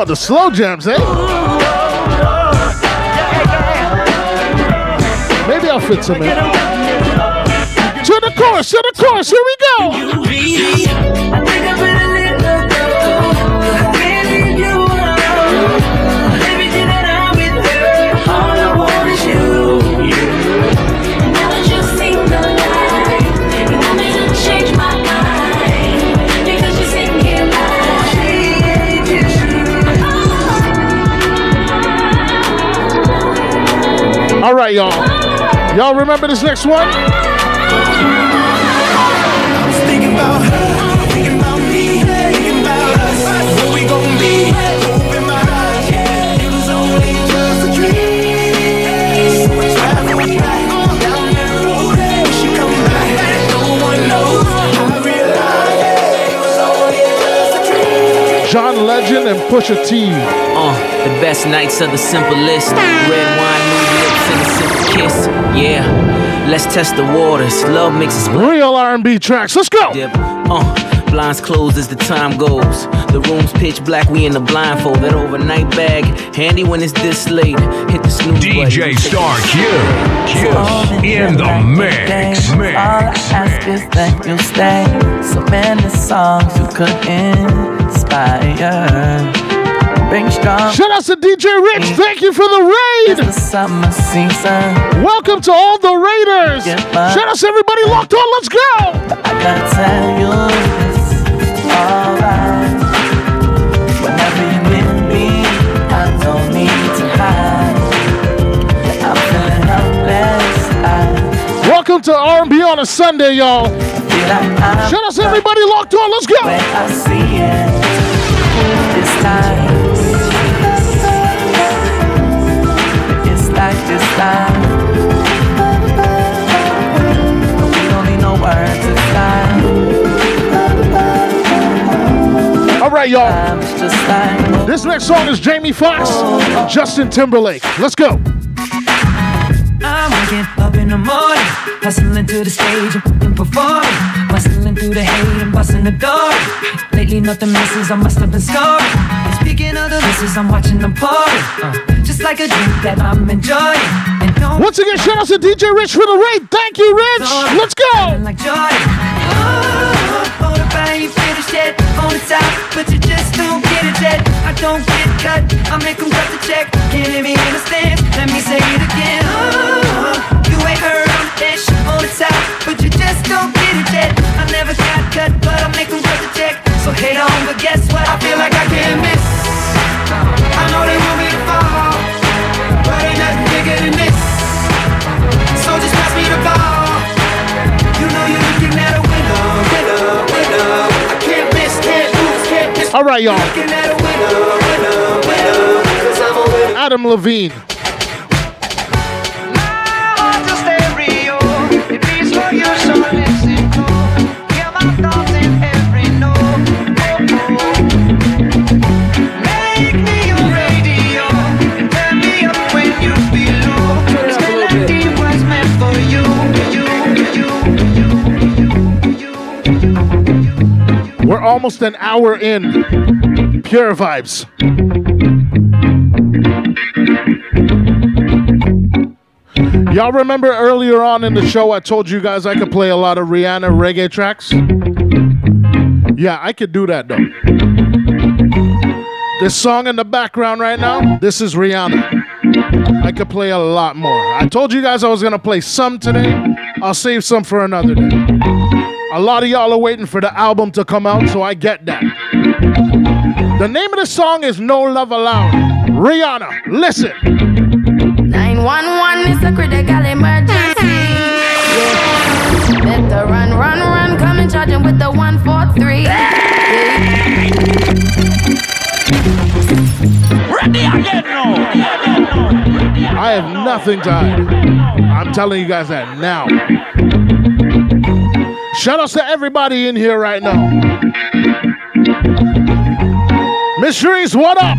On the slow jams, eh? Maybe I'll fit some in. To the chorus, to the chorus. Here we go. Realize it was only just a dream. John Legend and Pusha T. Uh, the best nights are the simplest. Red wine, new lips, and a simple kiss. Yeah, let's test the waters. Love makes us real R&B tracks. Let's go. Dip. Uh, blinds closed as the time goes. The room's pitch black. We in the blindfold. That overnight bag, handy when it's this late. Hit the snooze DJ Star Q. Q in the mix. All I ask is that you stay. So many songs you could inspire. Strong. Shout out to DJ Rich. Thank you for the raid. The. Welcome to all the raiders. Shout out to everybody locked on. Let's go. I gotta tell you this. Alright. Whenever you with me, I don't need to hide. I'm feeling helpless. I Welcome to R&B on a Sunday, y'all. Shout out to everybody locked on. Let's go. Right, y'all. This next song is Jamie Foxx, Justin Timberlake. Let's go. I'm waking up in the morning, hustling to the stage and performing, bustling through the hate and busting the door. Lately, nothing misses, I must have been scoring. And speaking of the misses, I'm watching them uh, just like a drink that I'm enjoying. And don't Once again, shout out to DJ Rich for the raid. Thank you, Rich. Let's go. The body finished yet on the top, but you just don't get it yet. I don't get cut, I make them cut the check. Can't even understand. Let me say it again. Oh, you ain't heard I'm fish on the top, but you just don't get it yet. I never got cut, but I make them cut the check. So hate on, but guess what? I feel like I can't miss. I know they want me All right, y'all. Looking at a Levine. almost an hour in. Pure vibes. Y'all remember earlier on in the show, I told you guys I could play a lot of Rihanna reggae tracks? Yeah, I could do that though. This song in the background right now, this is Rihanna. I could play a lot more. I told you guys I was gonna play some today. I'll save some for another day. A lot of y'all are waiting for the album to come out, so I get that. The name of the song is No Love Allowed. Rihanna, listen. 911 is a critical emergency. Yeah. Better run, run, run. Come and charge him with the 143. Ready again now. I have nothing to hide. I'm telling you guys that now. Shout out to everybody in here right now. Miss Mysteries, what up?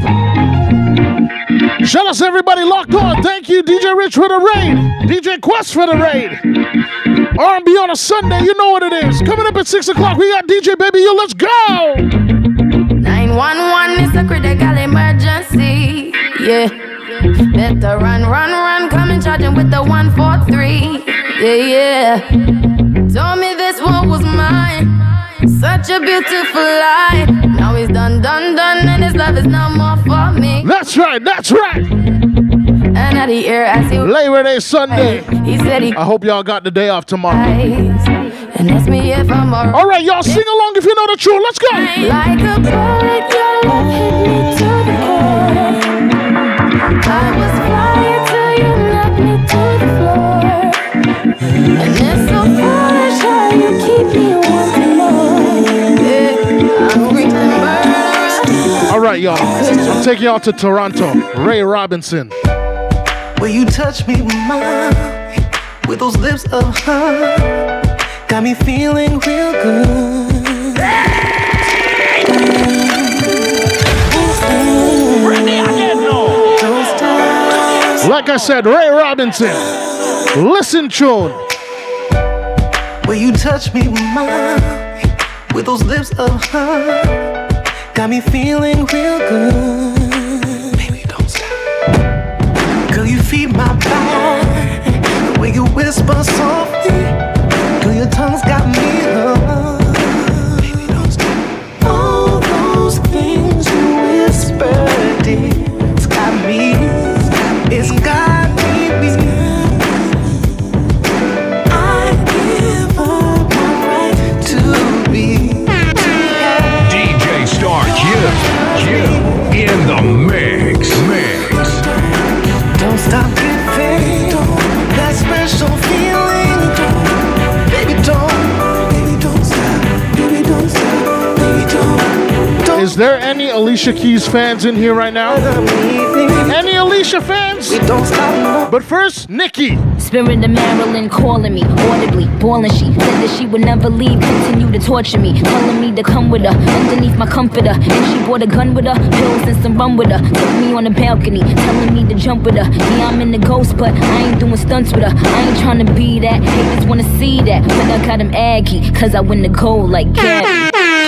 Shout outs to everybody locked on. Thank you, DJ Rich for the raid. DJ Quest for the raid. R&B on a Sunday, you know what it is. Coming up at 6 o'clock, we got DJ Baby You. Let's go! 911 is a critical emergency. Yeah. Better run, run, run. Coming charging with the 143. Yeah, yeah. Told me this one was mine. Such a beautiful lie. Now he's done, done, done, and his love is no more for me. That's right, that's right. And at the air as he Labor Day Sunday. He said he I hope y'all got the day off tomorrow. and asked me if I'm alright. All right, y'all sing along if you know the tune. Let's go. Like a bullet, your love hit me to the core. I was flying till you knocked me to the floor. Y'all. I'm taking y'all to Toronto. Ray Robinson. Will you touch me, mine, with those lips of hers? Got me feeling real good. Like I said, Ray Robinson. Listen, tune. Will you touch me, mine, with those lips of hers? Got me feeling real good. Baby, don't stop. Girl, you feed my body. The way you whisper softly. Alicia Keys fans in here right now? Any Alicia fans? Don't stop. But first, Nicki. Spirit of Marilyn calling me audibly, bawling. She said that she would never leave, continue to torture me, telling me to come with her underneath my comforter. And she brought a gun with her, pills and some rum with her. Took me on the balcony, telling me to jump with her. Yeah, I'm in the ghost, but I ain't doing stunts with her. I ain't trying to be that. Haters wanna see that, but I got him aggy, cause I win the gold like Gabby.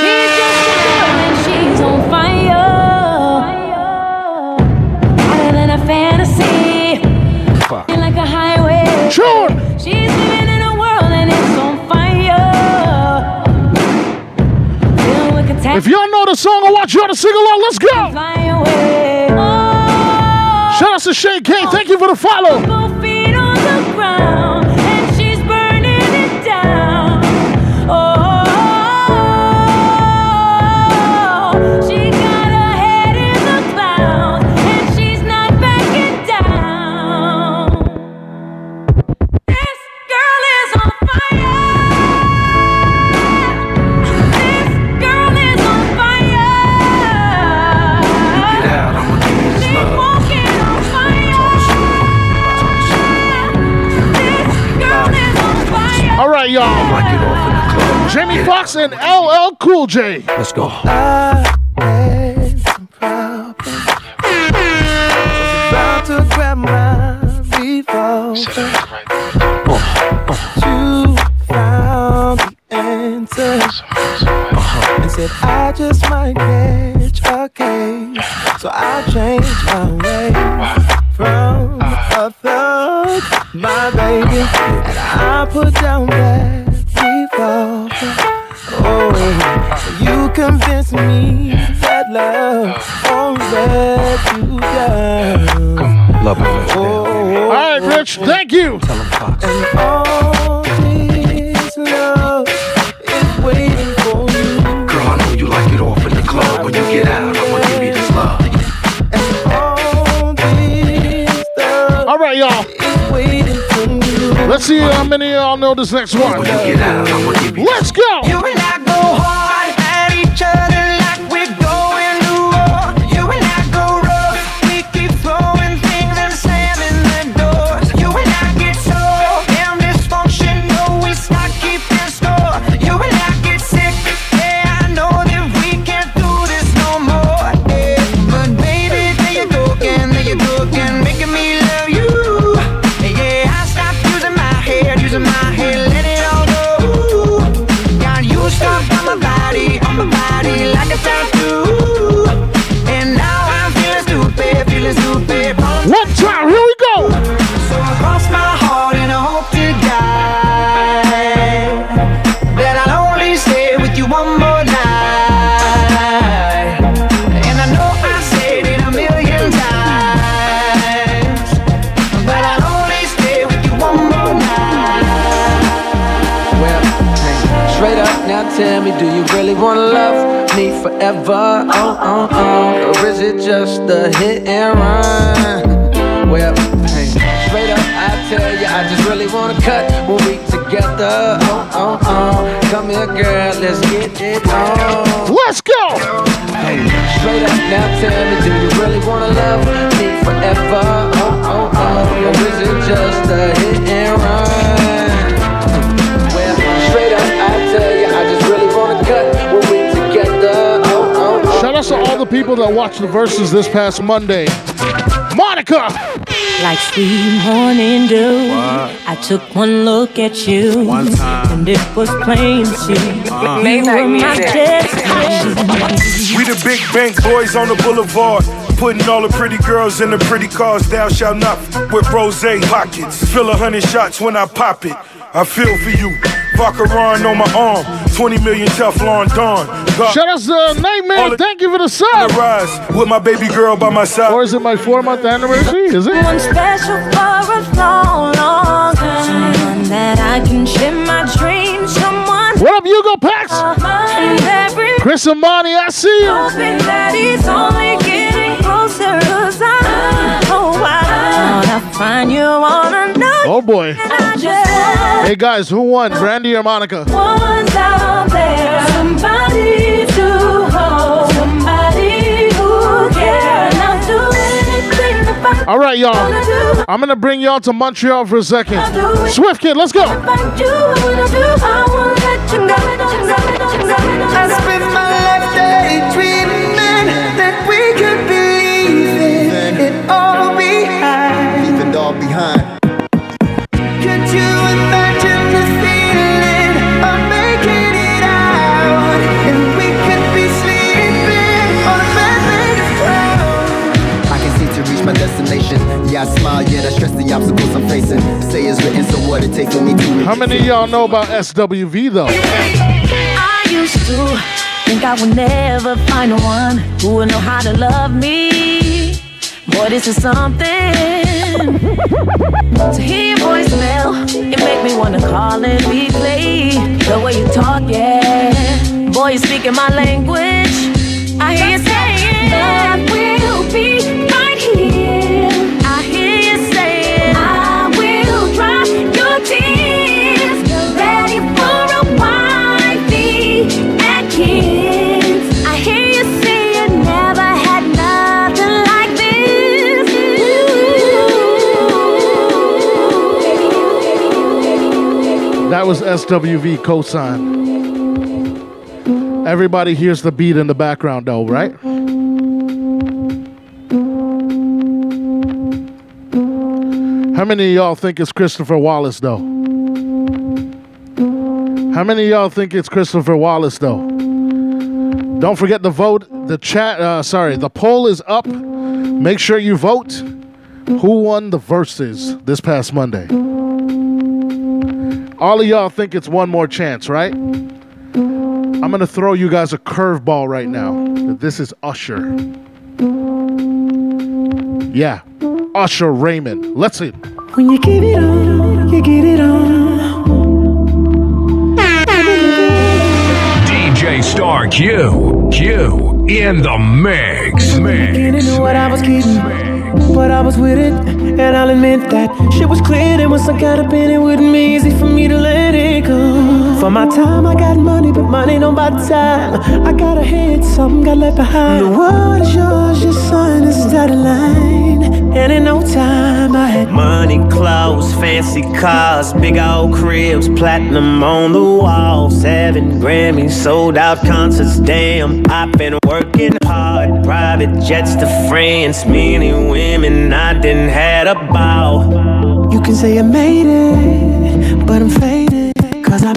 The song, want to sing along. Let's go. Oh, Shout out to Shane K. Thank you for the follow. Jamie and LL Cool J. Let's go. About Let's see how many of y'all know this next one. Let's go. Really wanna love me forever? Oh, oh, oh. Or is it just a hit and run? Well, hey, straight up I tell you, I just really wanna cut when we together. Oh, oh, oh. Come here, girl, let's get it on. Let's go. Hey, straight up now tell me, do you really wanna love me forever? Oh, oh, oh. Or is it just a hit and run? Shout out to all the people that watched the verses this past Monday. Monica. Like sweet morning dew. I took one look at you. One time. And it was plain to see. Uh-huh. You Maybach were my destiny. We the big bank boys on the boulevard. Putting all the pretty girls in the pretty cars. Thou shalt not f- with rose pockets. Fill a hundred shots when I pop it. I feel for you. Vacheron on my arm. 20 million Teflon Don. God, Shout out to Nightmare. Thank you for the sub. rise with my baby girl by my side. Or is it my four month anniversary? Is it? One special for a long, long time. Someone that I can share my dreams. Someone. What up, Hugo Pax? And every Chris Amani, I see you. Oh boy. Hey guys, who won? Brandy or Monica? One's out there, somebody to hold, somebody who cares. Do anything All right, y'all. I'm gonna bring y'all to Montreal for a second. Swift Kid, let's go. Written, so what it takes for me to. How many of y'all know about SWV though? I used to think I would never find one who would know how to love me. Boy, this is something. To hear your voicemail, it make me wanna call and replay the way you talk, yeah. Boy, you speaking my language. I hear you saying that will be That was SWV cosign. Everybody hears the beat in the background though, right? How many of y'all think it's Christopher Wallace though? How many of y'all think it's Christopher Wallace though? Don't forget to vote. The chat, uh, sorry, the poll is up. Make sure you vote. Who won the verses this past Monday? All of y'all think it's one more chance, right? I'm gonna throw you guys a curveball right now. This is Usher. Yeah, Usher Raymond. Let's see. When you give it on, you get it on. DJ Star Q. Q in the mix. Mix. Beginning knew what I was getting, but I was with it, and I'll admit that shit was clear. And once I got up in it, wouldn't be easy for me to let it go. For my time, I got money, but money don't buy time. I got ahead, something got left behind. The world is yours, your son is dotted line, and in no time I had Money, clothes, fancy cars, big old cribs, platinum on the wall, seven Grammys, sold out concerts. Damn, I've been working hard, private jets to France, many women I didn't had ball. You can say I made it, but I'm faded. Cause I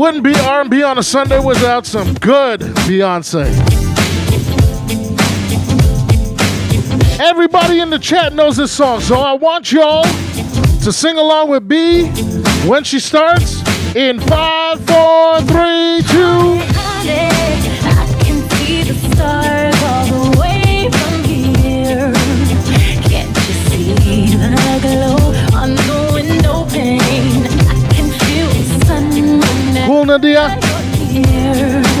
wouldn't be R&B on a Sunday without some good Beyonce. Everybody in the chat knows this song, so I want y'all to sing along with B when she starts in five, four, three, two. Whenever Cool,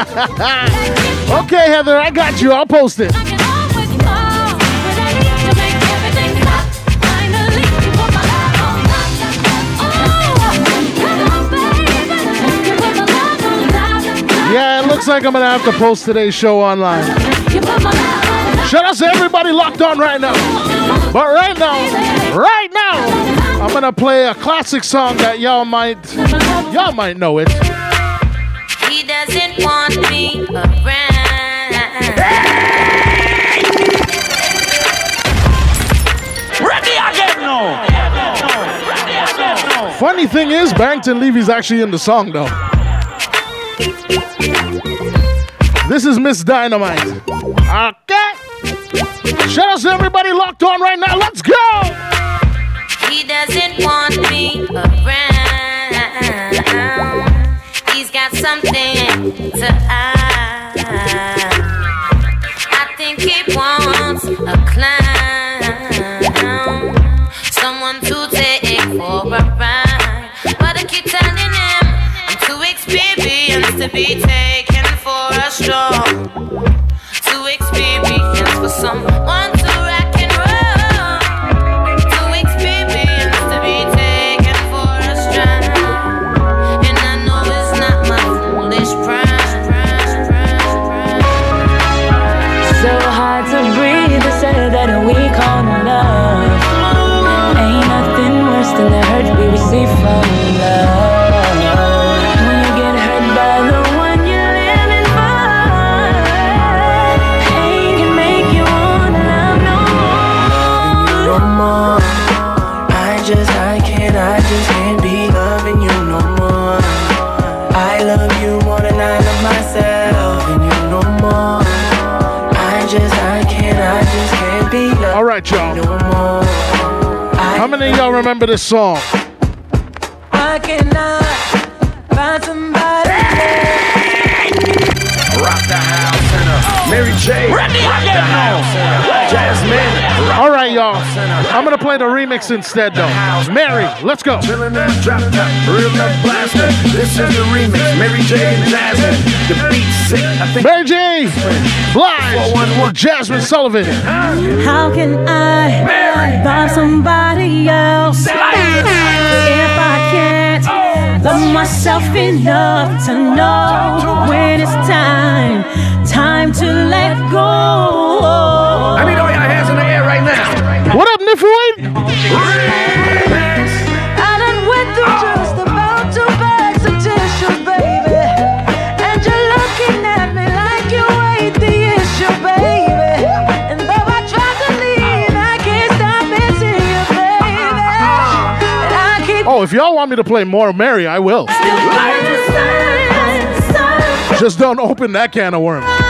okay, Heather, I got you. I'll post it. Yeah, it looks like I'm gonna have to post today's show online. Shout out to everybody locked on right now. But right now, right now, I'm gonna play a classic song that y'all might y'all might know it. Want me around. Ready again now. Funny thing is, Barrington Levy's actually in the song though. This is Ms. Dynamite. Okay. Shout out to everybody locked on right now. Let's go. He doesn't want me around. He's got something to hide. I think he wants a clown, someone to take for a ride. But I keep telling him I'm too experienced to be taken for a stroll. How many of y'all remember this song? I cannot find somebody. Rock the house in a Mary J. Rock the house. Jazmine. All right, y'all. I'm gonna play the remix instead, though. Mary, let's go. Chillin' and drop top, real love blaster. This is the remix. Mary J and Jazmine. The beat's sick. I think Mary J. Blige. Jazmine Sullivan. How can I love somebody else if I can't oh. love myself enough to know when it's time, time to let go? I need all your hands in the air right now. What up, Nifoid? I done went through just about two bags of tissues, baby. And you're looking at me like you ain't the issue, baby. And though I tried to leave, I can't stop missing you, baby. And I keep Oh, if y'all want me to play more Mary, I will. Just don't open that can of worms.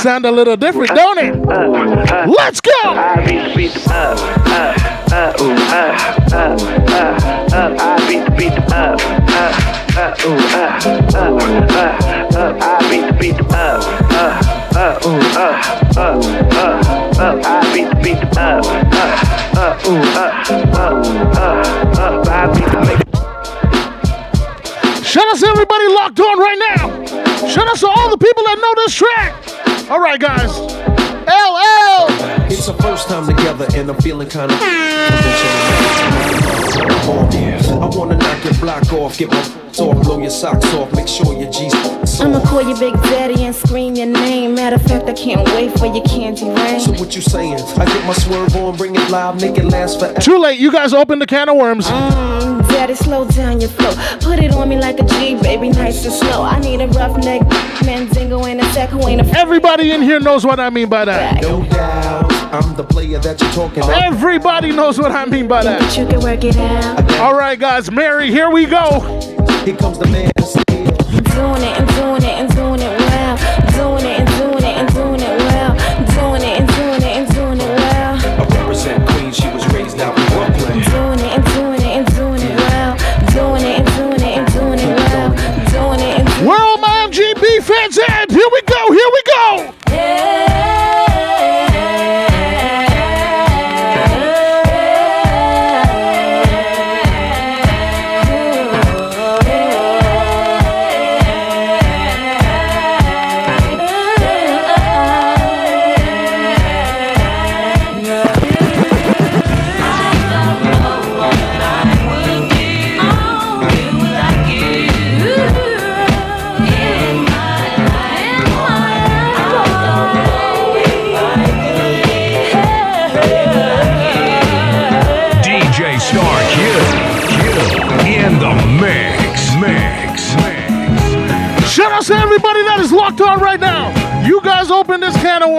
Sound a little different, don't it? Let's go. I beat the beat I beat the beat I beat the beat I beat the beat up. Shout out to everybody locked on right now. Shout out to all the people that know this track. All right, guys. LL. It's our first time together and I'm feeling kind of. I wanna knock your block off, get my off, blow your socks off, make sure your G's I'ma call you Big Daddy and scream your name. Matter of fact, I can't wait for your candy rain. So what you saying? I get my swerve on, bring it live, make it last forever. Too late. You guys opened the can of worms. Mm, Daddy, slow down your flow. Put it on me like a G, baby, nice and slow. I need a rough neck, Mandingo and a sack who ain't a Everybody in here knows what I mean by that. No doubt, I'm the player that you're talking about. Everybody knows what I mean by that. You can work it out. All right, guys. Mary, here we go. Here comes the man. Doing it and doing it and doing it well. Doing it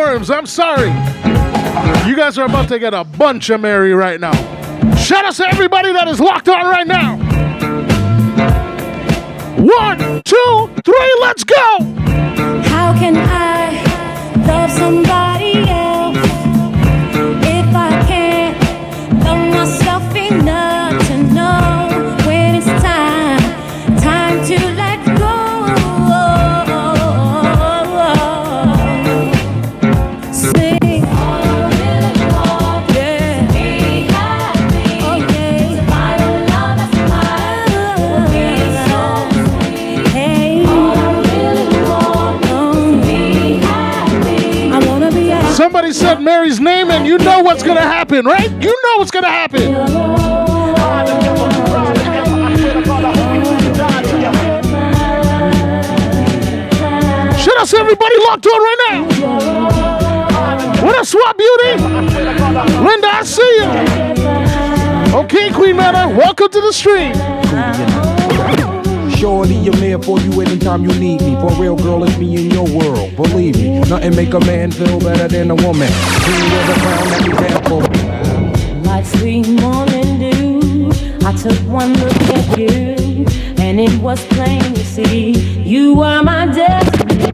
worms. I'm sorry. You guys are about to get a bunch of Mary right now. Shout out to everybody that is locked on right now. One, two, three, let's go. How can I love somebody Somebody said Mary's name, and you know what's gonna happen, right? You know what's gonna happen. Shout out to everybody locked on right now. What up, Swap Beauty? Linda, I see you. Okay, Queen Meta, welcome to the stream. Shorty, I'm there for you anytime you need me. For real, girl, it's me in your world. Believe me, nothing make a man feel better than a woman. Of the crown that you have for. Like sweet morning dew, I took one look at you, and it was plain to see you are my destiny.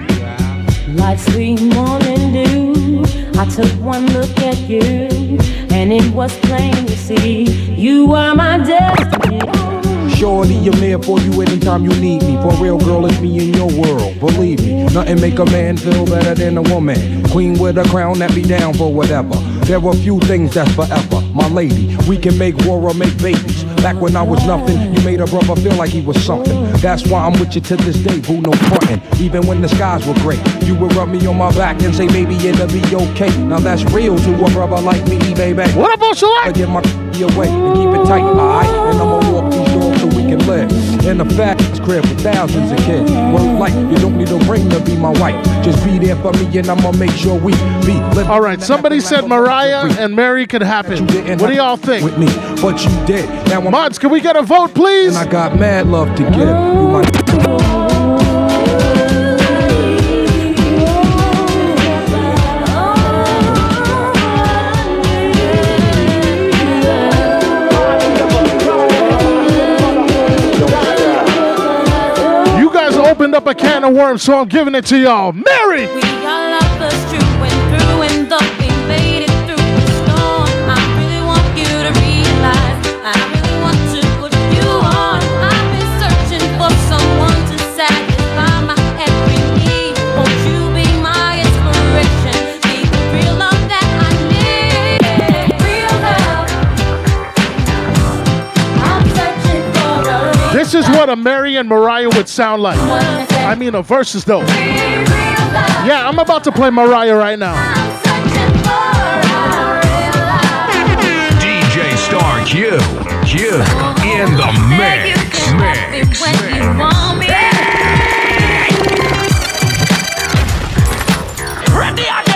Like sweet morning dew, I took one look at you, and it was plain to see you are my destiny. Shorty, I'm there for you anytime you need me. For real, girl, it's me in your world. Believe me, nothing make a man feel better than a woman. Queen with a crown that be down for whatever. There are few things that's forever. My lady, we can make war or make babies. Back when I was nothing, you made a brother feel like he was something. That's why I'm with you to this day, boo, no frontin'. Even when the skies were gray, you would rub me on my back and say, baby, it'll be okay. Now that's real to a brother like me, baby. What about like? I get my away and keep it tight, alright? And these doors so we can live. In a fast crib with thousands of kids. Work like you don't need a ring to be my wife. Just be there for me and I'ma make sure we be living. All right, somebody said Mariah and Mary could happen. What do y'all think? With me, but you did. Now Mods, can we get a vote, please? And I got mad love to give. You my oh. Up a can of worms, so I'm giving it to y'all. Mary! We got lovers through and through, and though we made it through the storm, I really want you to realize I really want to put you on. I've been searching for someone to satisfy my every need. Won't you be my inspiration? Be the real love that I need. Real love. I'm searching for a This is what a Mary and Mariah would sound like. I mean, a verses though. Yeah, I'm about to play Mariah right now. DJ Star Q. Q. In the mix. Mix. when you want me.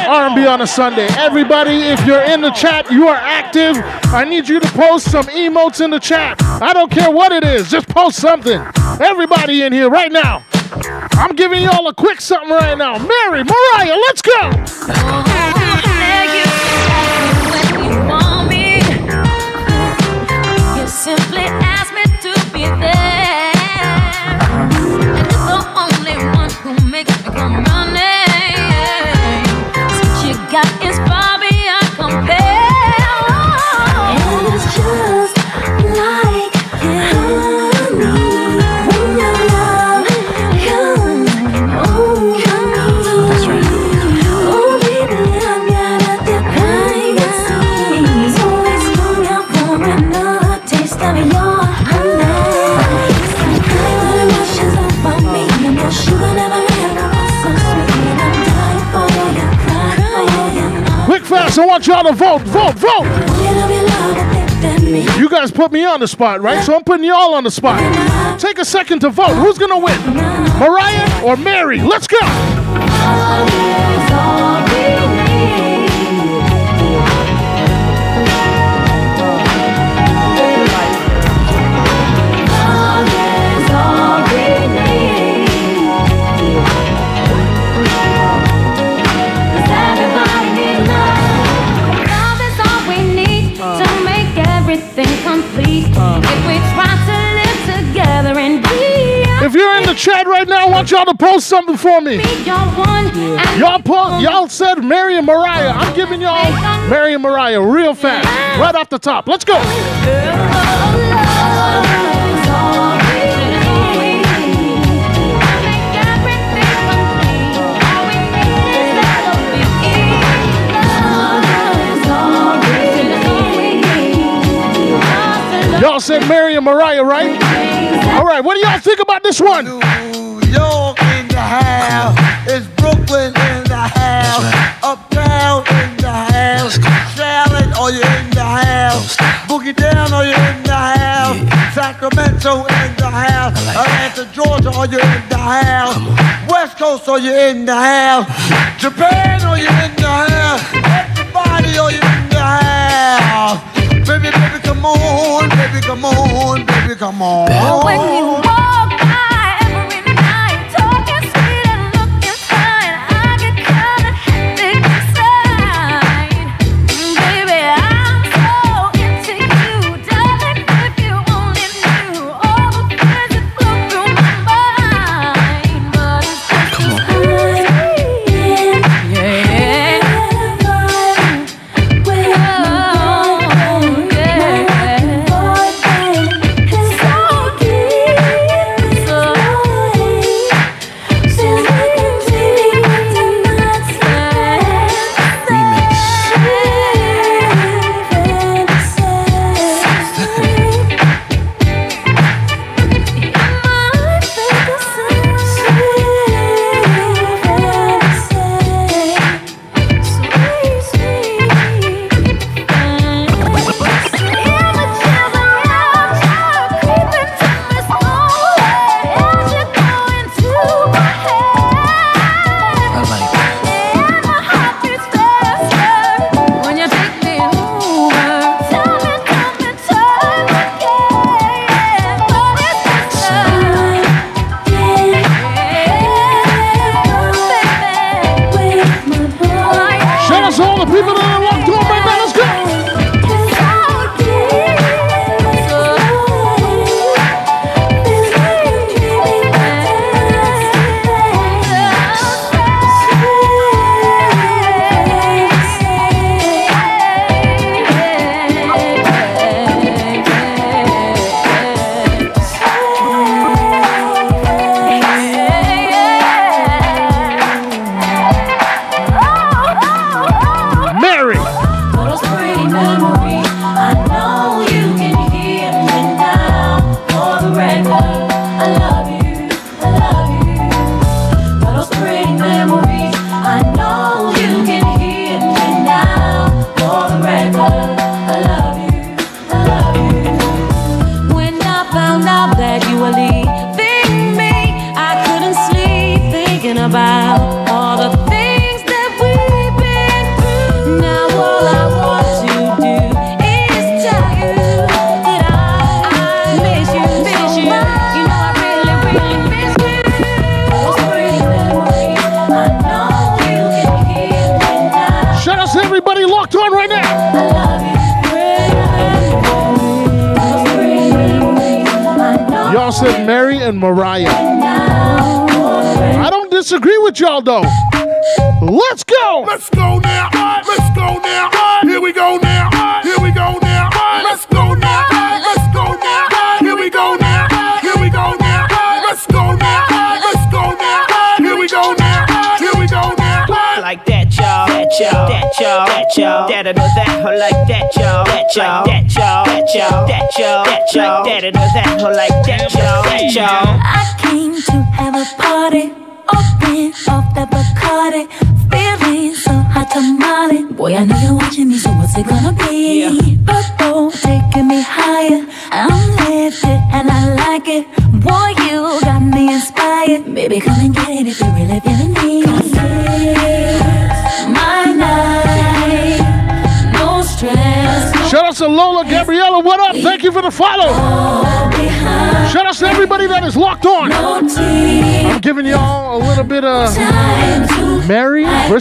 R&B on a Sunday. Everybody, if you're in the chat, you are active. I need you to post some emotes in the chat. I don't care what it is, just post something. Everybody in here right now. I'm giving y'all a quick something right now. Mary, Mariah, let's go. Fast, I want y'all to vote, vote, vote. You guys put me on the spot, right? So I'm putting y'all on the spot. Take a second to vote. Who's gonna win? Mariah or Mary? Let's go. Complete. If we try to live together and be If you're in the chat right now, I want y'all to post something for me. Y'all post, y'all said Mary and Mariah. I'm giving y'all Mary and Mariah real fast, right off the top. Let's go. Y'all said Mary and Mariah, right? All right, what do y'all think about this one? York in the house. It's Brooklyn in the house. Uptown in the house. Charlotte, are you in the house? Boogie down, are you in the house? Sacramento in the house. Atlanta, Georgia, are you in the house? West Coast, are you in the house? Japan, are you in the house? Everybody, are you in the house? Baby, baby, come on, baby, come on, baby, come on. When you walk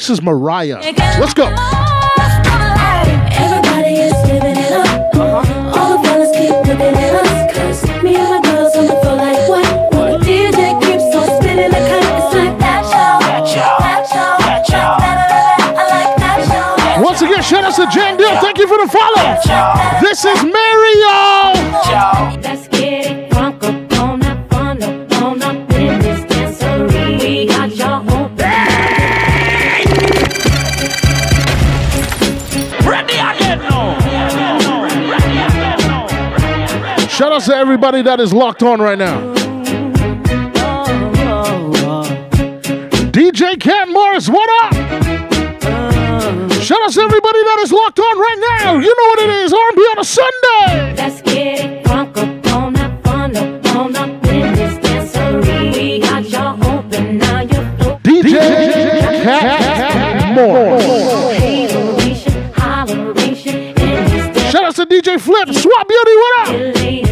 versus Mariah. Let's go. Everybody is living it up. Uh-huh. All the fellas keep looking at us. 'Cause me and my girls on the floor like what? The DJ keeps on spinning the cut. It's like that show. That show. That show. That show. I like that show. Once again, shout out to Jane Dill. Thank you for the follow. This is Mary, everybody that is locked on right now. DJ Cat Morris, what up? Shout out to everybody that is locked on right now. You know what it is, R&B on a Sunday. Let's get it crunk up on up, on up, on up in this dancery. We got y'all open now. You're DJ Cat Morris. Holleration, holleration in Shout out to DJ Flip, Swap Beauty, what up?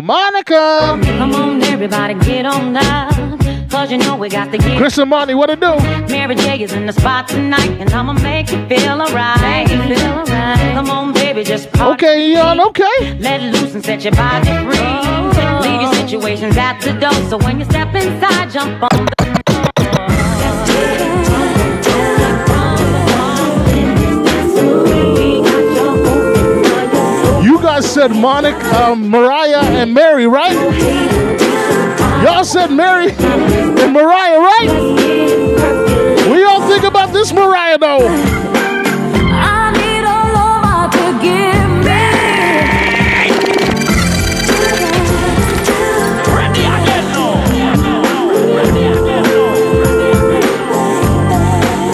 Elated by your. Oh, Monica. Come on, everybody, get on down. Cause you know we got to get Chris and Monty, what it do? Mary J is in the spot tonight, and I'ma make you feel alright. Feel alright. Come on, baby, just party. Okay, Eon, okay. Let loose and set your body free. Oh. Leave your situations at the door, so when you step inside, jump on the guys said Monica, um, Mariah, and Mary, right? Y'all said Mary and Mariah, right? What y'all think about this Mariah, though? I need a lover to give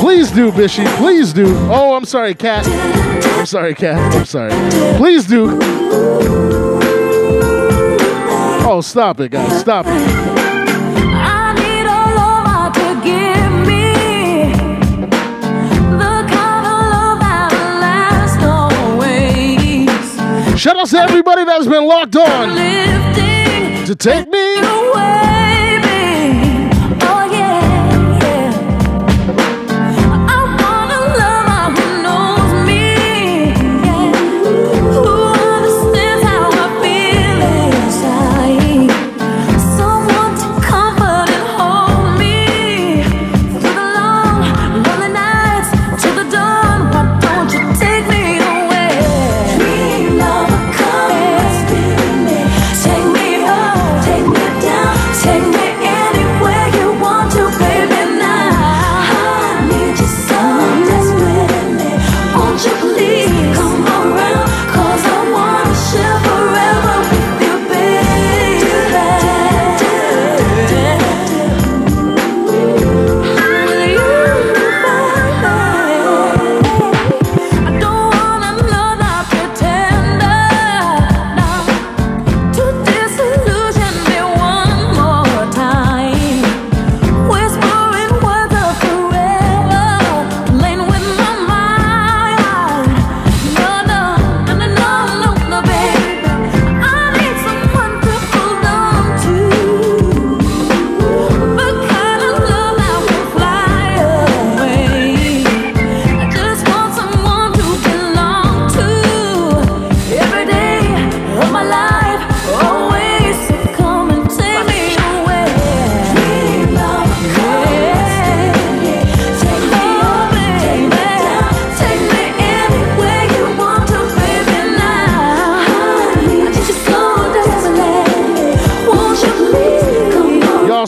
Please do, Bishy. Please do. Oh, I'm sorry, Cat. I'm sorry, Cat. I'm sorry. Please do. Oh, stop it, guys. Stop it. I need a lover to give me the kind of love that lasts always. Shout out to everybody that's been locked on to take me. Away,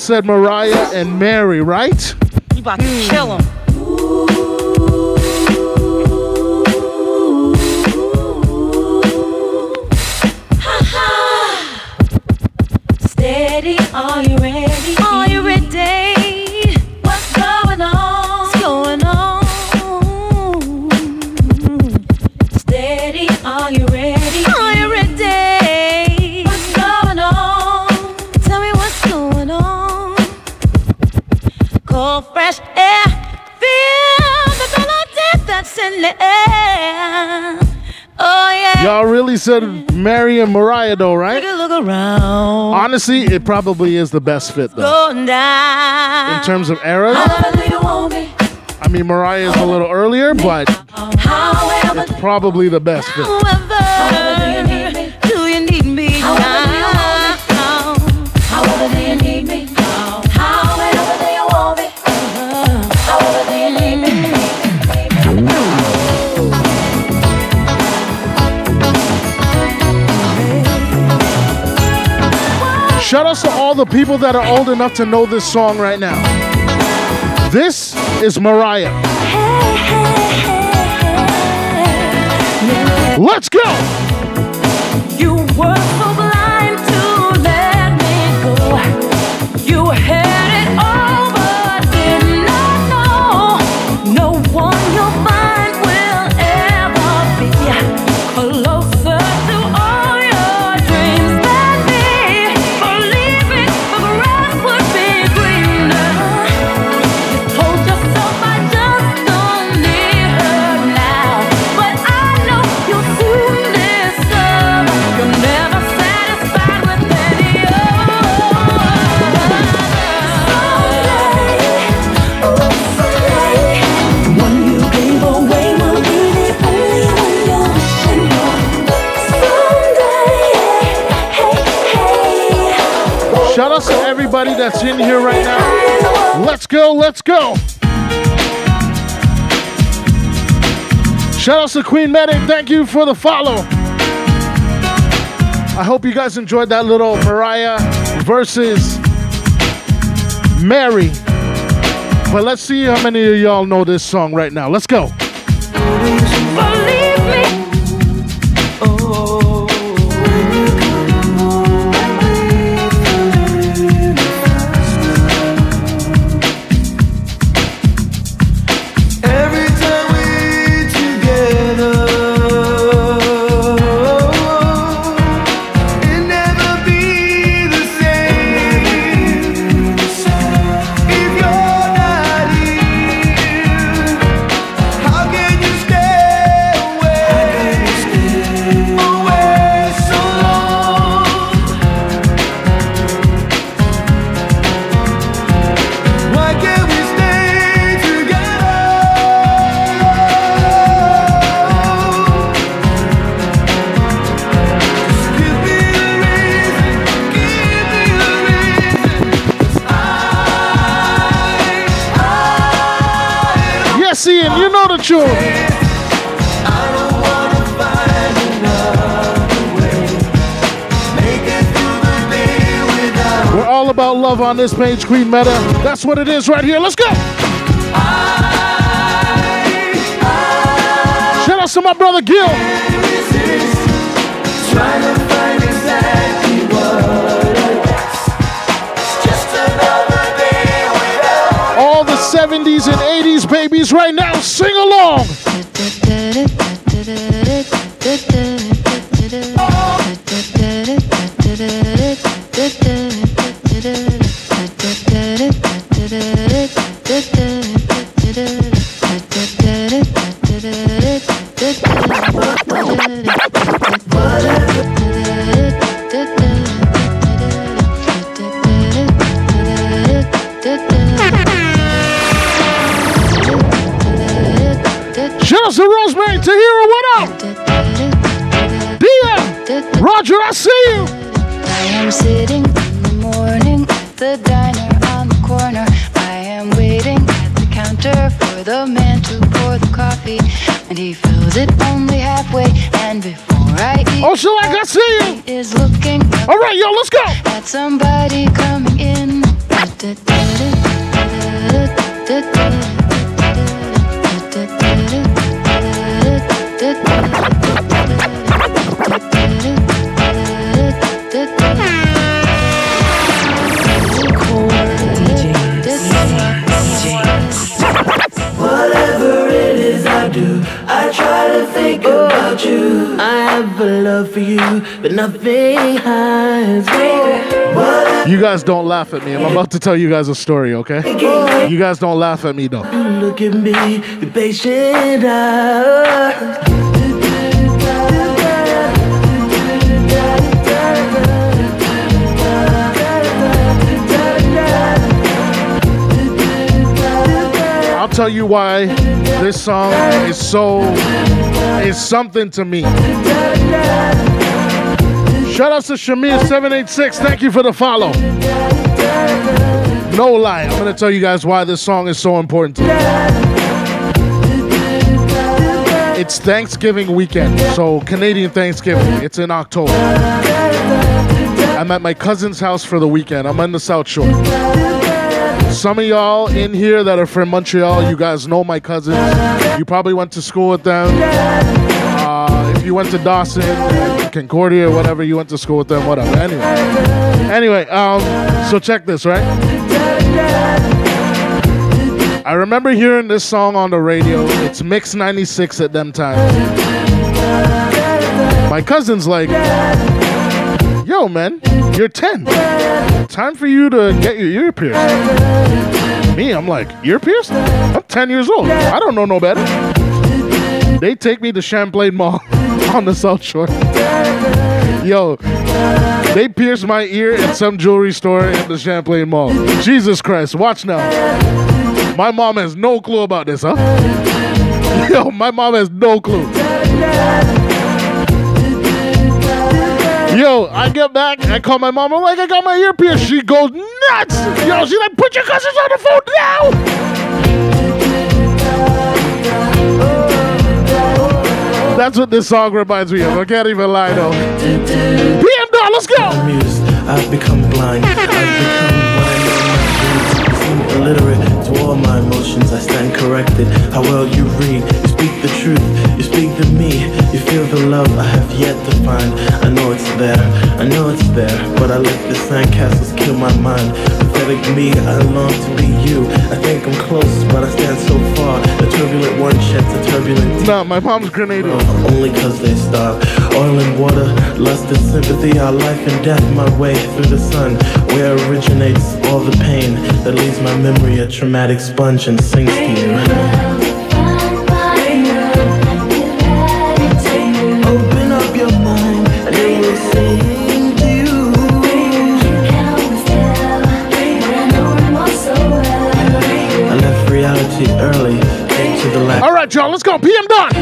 said Mariah and Mary, right? You about to kill him. Steady, are you ready? Are that's in the air. Oh yeah. Y'all really said Mary and Mariah, though, right? A look around. Honestly, it probably is the best fit, though. In terms of eras, However you want me. I mean, Mariah is a little earlier, but it's probably the best fit. Shout outs to all the people that are old enough to know this song right now. This is Mariah. Let's go! Everybody that's in here right now. Let's go, let's go. Shout out to Queen Medic. Thank you for the follow. I hope you guys enjoyed that little Mariah versus Mary. But let's see how many of y'all know this song right now. Let's go. All about love on this page, Queen Meta. That's what it is right here. Let's go. Shout out to my brother Gil. I All the 70s and 80s babies right now, sing along. Roger, I see you. I am sitting in the morning at the diner on the corner. I am waiting at the counter for the man to pour the coffee, and he fills it only halfway. And before I eat, oh, so I see you, is looking. All right, yo, let's go. At somebody coming in. do. I try to think oh, about you. I have a love for you, but nothing hides. What you guys don't laugh at me. I'm about to tell you guys a story, okay? You guys don't laugh at me though. Look at me, be patient. Eyes. Tell you why this song is so is something to me. Shout out to Shamir786. Thank you for the follow. No lie, I'm gonna tell you guys why this song is so important to me. It's Thanksgiving weekend, so Canadian Thanksgiving. It's in October. I'm at my cousin's house for the weekend. I'm on the South Shore. Some of y'all in here that are from Montreal, you guys know my cousins. You probably went to school with them. Uh, if you went to Dawson, Concordia, whatever, you went to school with them, whatever. Anyway, anyway, um, so check this, right? I remember hearing this song on the radio. It's Mix 96 at them times. My cousin's like, yo, man, you're 10. Time for you to get your ear pierced. Me, I'm like, ear pierced? I'm 10 years old. I don't know no better. They take me to Champlain Mall on the South Shore. Yo, they pierced my ear at some jewelry store in the Champlain Mall. Jesus Christ, watch now. My mom has no clue about this, huh? Yo, my mom has no clue. Yo, I get back, I call my mom, I'm like, I got my ear pierced. She goes nuts. Yo, she like, put your cousins on the phone now. That's what this song reminds me of. I can't even lie though. PM Dawn, let's go. I've. I've become illiterate to all my emotions. I stand corrected. How well you read, you speak the truth, you speak to me. You feel the love I have yet to find. I know it's there, I know it's there, but I let the sandcastles kill my mind. Pathetic me, I long to be you. I think I'm close, but I stand so far. The turbulent one sheds a turbulent No, my palm's mom's grenading. Uh, only cause they starve. Oil and water, lust and sympathy, our life and death, my way through the sun. Where originates all the pain that leaves my memory a traumatic sponge and sinks to you. PM Dawn.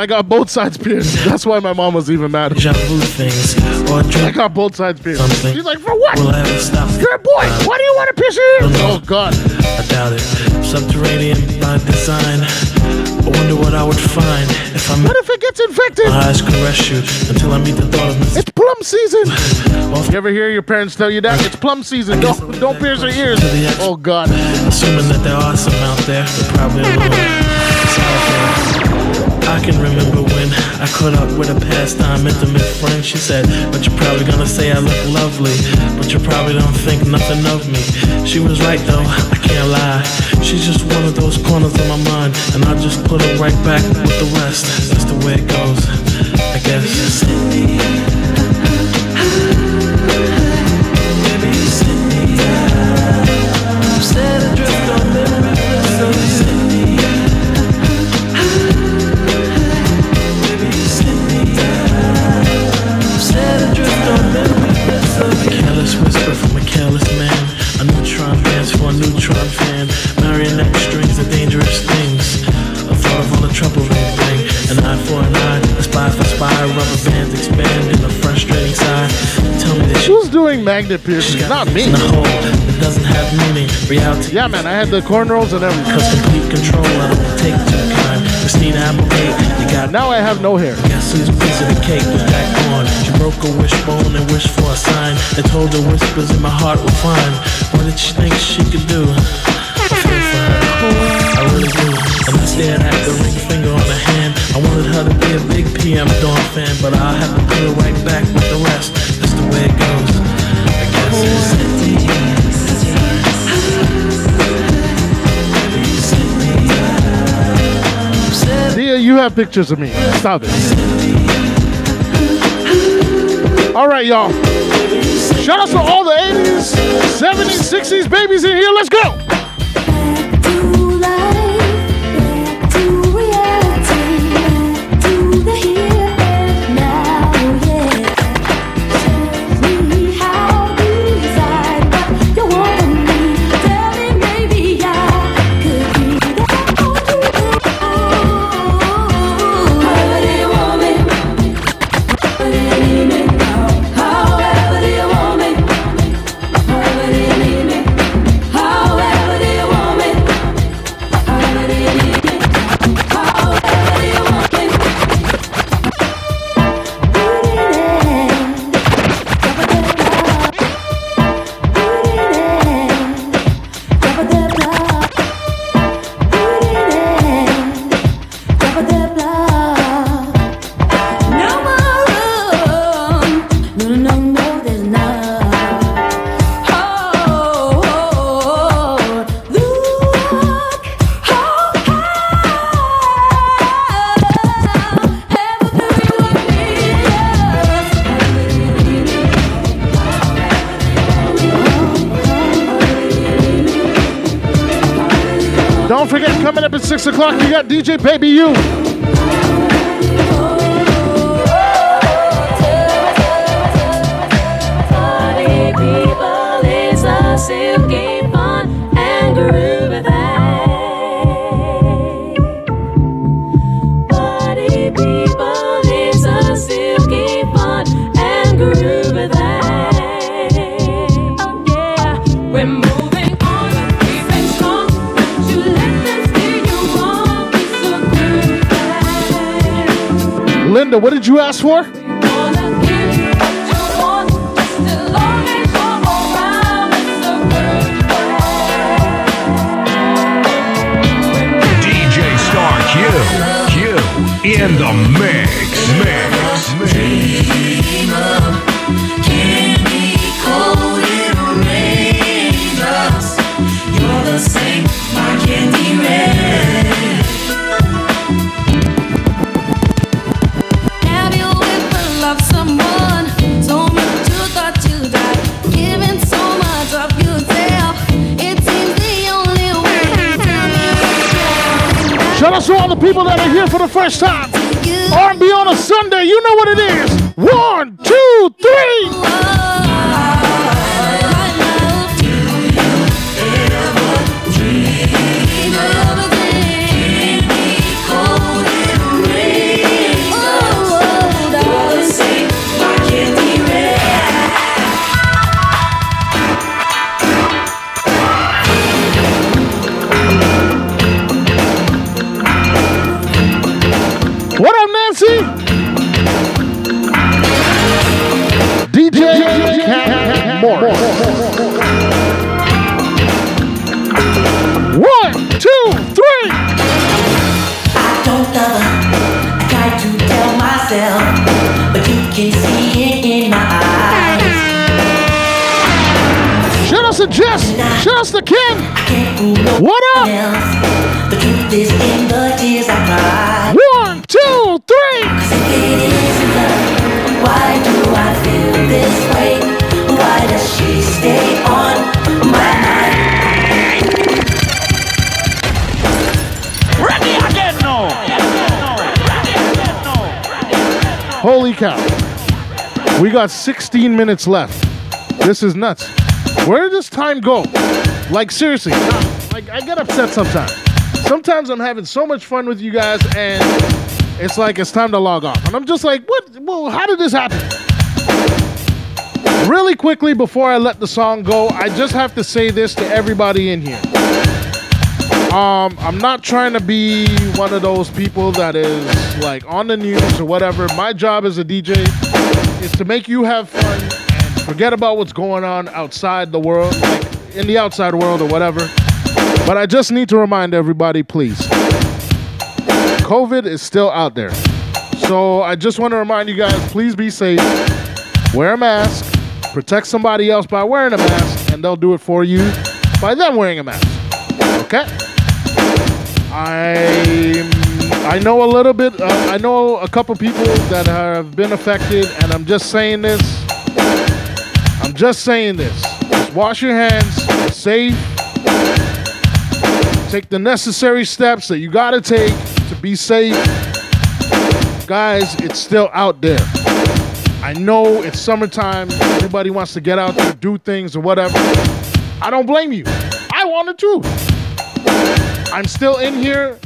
I got both sides pierced. That's why my mom was even mad. I got both sides pierced. Something. She's like, for what? Will ever stop? You're a boy. Uh, why do you want to pierce your ears? Oh, God. I doubt it. Subterranean by design. I wonder what I would find if I'm. What if it gets infected? My eyes caress you until I meet the thought of Miss. It's plum season. well, you ever hear your parents tell you that? It's plum season. Don't, don't pierce your ears. Oh, God. Assuming that there are some out there, but probably alone. It's out there. I can remember when I caught up with a pastime intimate friend. She said, But you're probably gonna say I look lovely, but you probably don't think nothing of me. She was right though, I can't lie. She's just one of those corners of my mind, and I just put her right back with the rest. That's the way it goes, I guess. Adrift magnet piercings, not me. a hole doesn't have meaning. Reality. Yeah, man, I had the cornrows and everything. Cause complete control, take. Christina Applegate, you got Now I have no hair. Guess whose piece of the cake was that gone? She broke a wishbone and wished for a sign. And told her whispers in my heart were fine. What did she think she could do? I feel for her. I really do. And I stared at the ring finger on her hand. I wanted her to be a big PM Dawn fan, but I'll have to put her right back with the rest. That's the way it goes. Dia, you have pictures of me. Stop it. All right, y'all. Shout out to all the 80s, 70s, 60s babies in here. Let's go. DJ Baby You. You ask for? DJ Star Q. Q in the mix. Mix. To all the people that are here for the first time. R&B on a Sunday, you know what it is. One, Cow. We got 16 minutes left. This is nuts. Where this time go? Like, seriously. Like, I get upset sometimes. Sometimes I'm having so much fun with you guys, and it's like it's time to log off. And I'm just like, what? Well, how did this happen? Really quickly before I let the song go, I just have to say this to everybody in here. Um, I'm not trying to be one of those people that is like on the news or whatever. My job as a DJ is to make you have fun and forget about what's going on outside the world, like in the outside world or whatever. But I just need to remind everybody, please. COVID is still out there. So I just want to remind you guys, please be safe. Wear a mask. Protect somebody else by wearing a mask, and they'll do it for you by them wearing a mask. Okay? I I know a little bit. Uh, I know a couple people that have been affected, and I'm just saying this. I'm just saying this. Just wash your hands. Safe. Take the necessary steps that you gotta take to be safe. Guys, it's still out there. I know it's summertime. Everybody wants to get out there, do things or whatever. I don't blame you. I wanted to. I'm still in here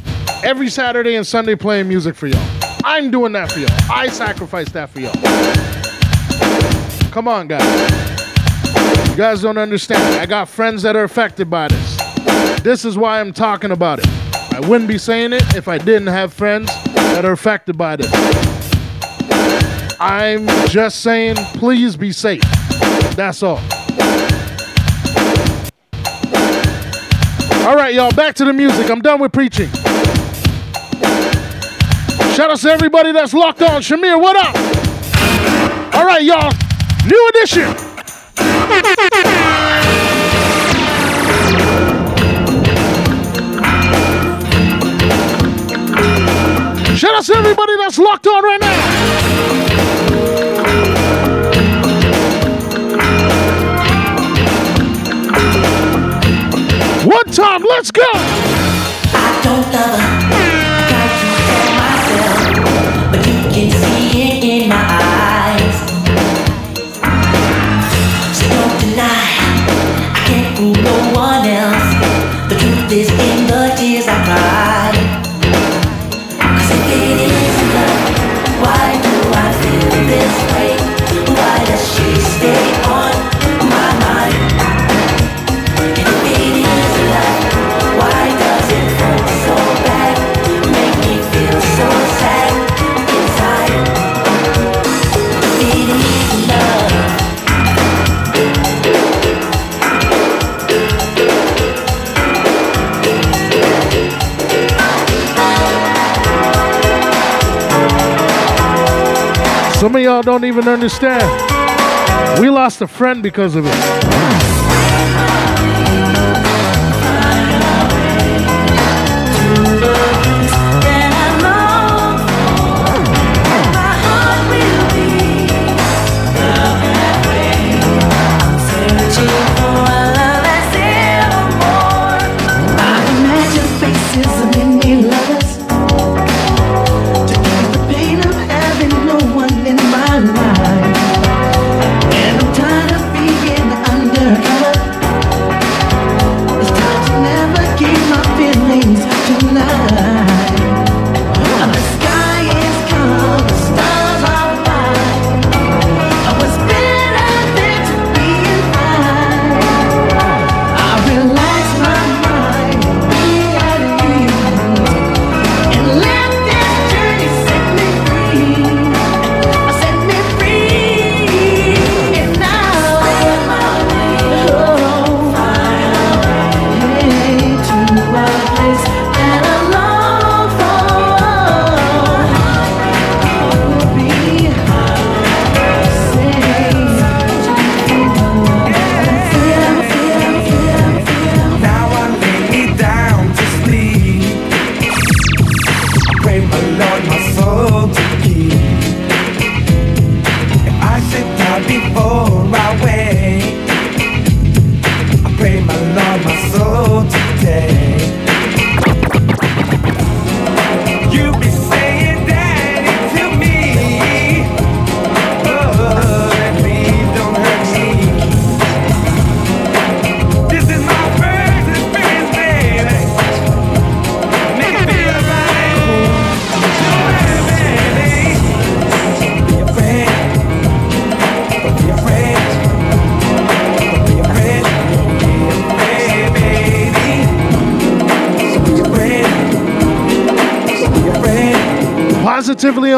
every Saturday and Sunday playing music for y'all. I'm doing that for y'all. I sacrifice that for y'all. Come on, guys. You guys don't understand. I got friends that are affected by this. This is why I'm talking about it. I wouldn't be saying it if I didn't have friends that are affected by this. I'm just saying, please be safe. That's all. All right, y'all, back to the music. I'm done with preaching. Shout out to everybody that's locked on. Shamir, what up? All right, y'all, New Edition. Shout out to everybody that's locked on right now. One time, let's go. Y'all don't even understand. We lost a friend because of it.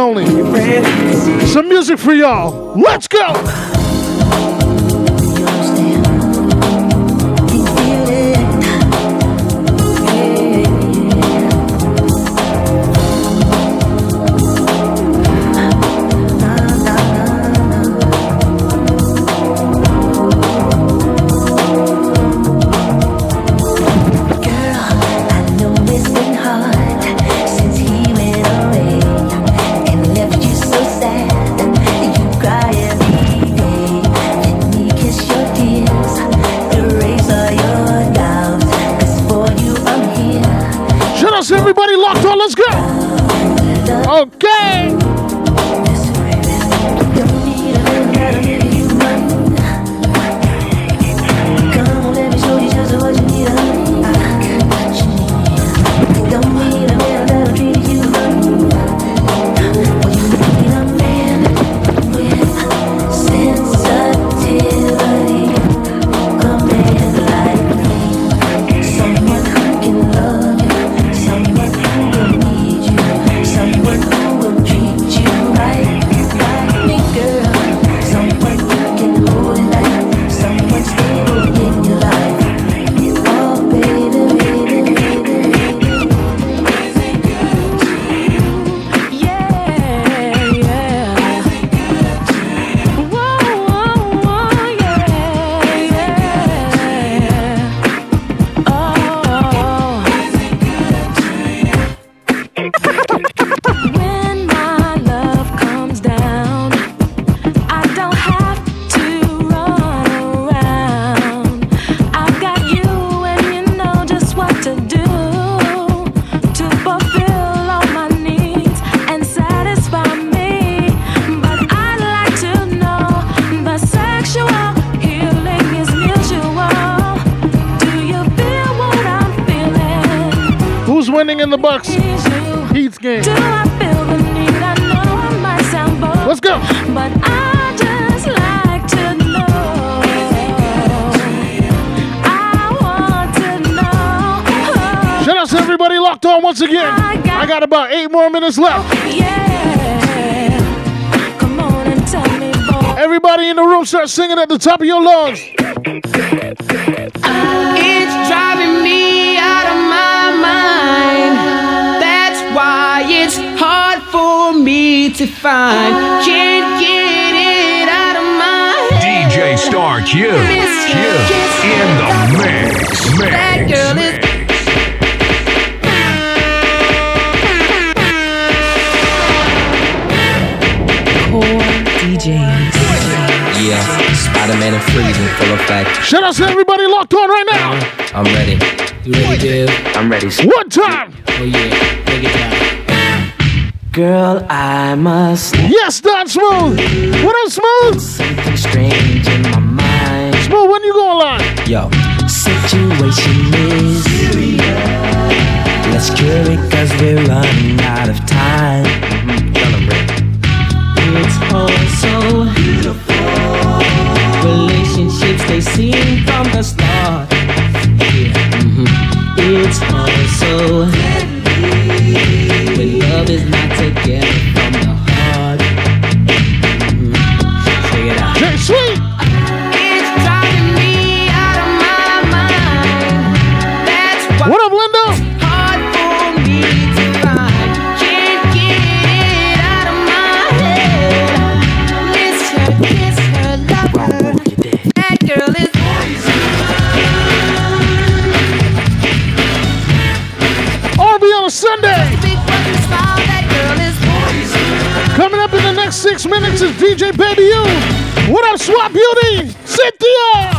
Only. Some music for y'all. Let's everybody on once again. I got about eight more minutes left. Oh, yeah. Come on and tell me, boy. Everybody in the room start singing at the top of your lungs. It's driving me out of my mind. That's why it's hard for me to find. Can't get it out of my head. DJ Star Q. Q in the mix. That Mix. girl is. Yeah, Spider-Man and Freeze in full effect. Shout out to everybody locked on right now. I'm ready. You ready, dude? I'm ready. One time. Oh yeah, break it down. Girl, I must. Yes, Don Smooth. What up, Smooth? Something strange in my mind. Smooth, when you going live? Yo, Situation is serious. Let's cure it cause we're running out of time. Mm-hmm. It's all so beautiful. Relationships they seem from the start. Yeah. Mm-hmm. It's all so when love is not together from the minutes is DJ Baby U. What up, Swap Beauty? Cynthia.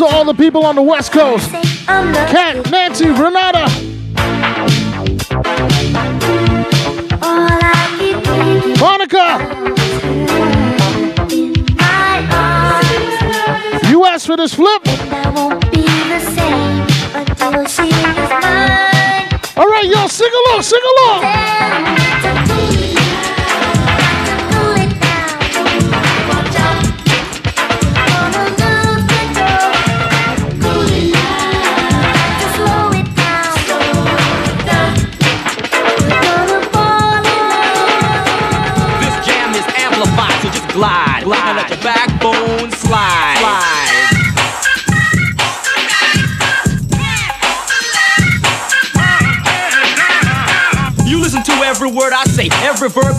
To all the people on the West Coast. Kat, Nancy, Renata. Monica. You asked for this flip. All right, y'all, sing along, sing along.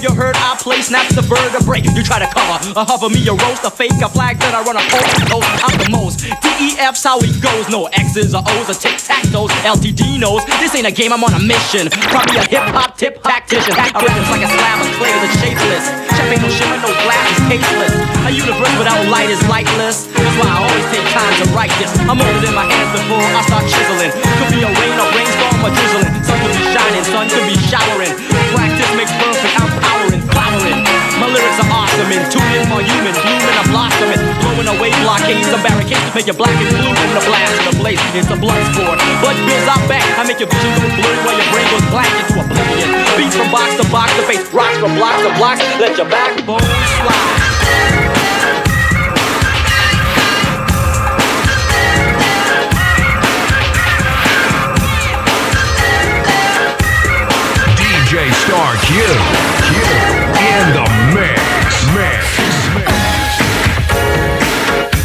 You heard I play snaps the vertebrae. You try to cover, a hover me, a roast, a fake, a flag that I run a post, post I'm the most. DEF's how it goes, no X's or O's or tic tac toes. LTD knows this ain't a game, I'm on a mission. Probably a hip hop tip tactician. I rap like a slab of clay that's shapeless. Chef ain't no shimmer, no glass is tasteless. A universe without light is lightless. That's why I always take time to write this. I'm than my hands before I start chiseling. Could be a rain, a rainstorm, or drizzling. Sun could be shining, sun could be showering. Practice makes I'm powering, flowering. My lyrics are awesome and tuning more human, blooming, I'm blossoming, blowing away blockades, some barricades, make you black and blue from the blast of the blaze. It's a blood sport. Blood bills out back, I make your vision go blurry while your brain goes blank into oblivion. Beats from box to box to face, rocks from blocks to blocks, let your backbone slide. Star Q. In the mix. Mix.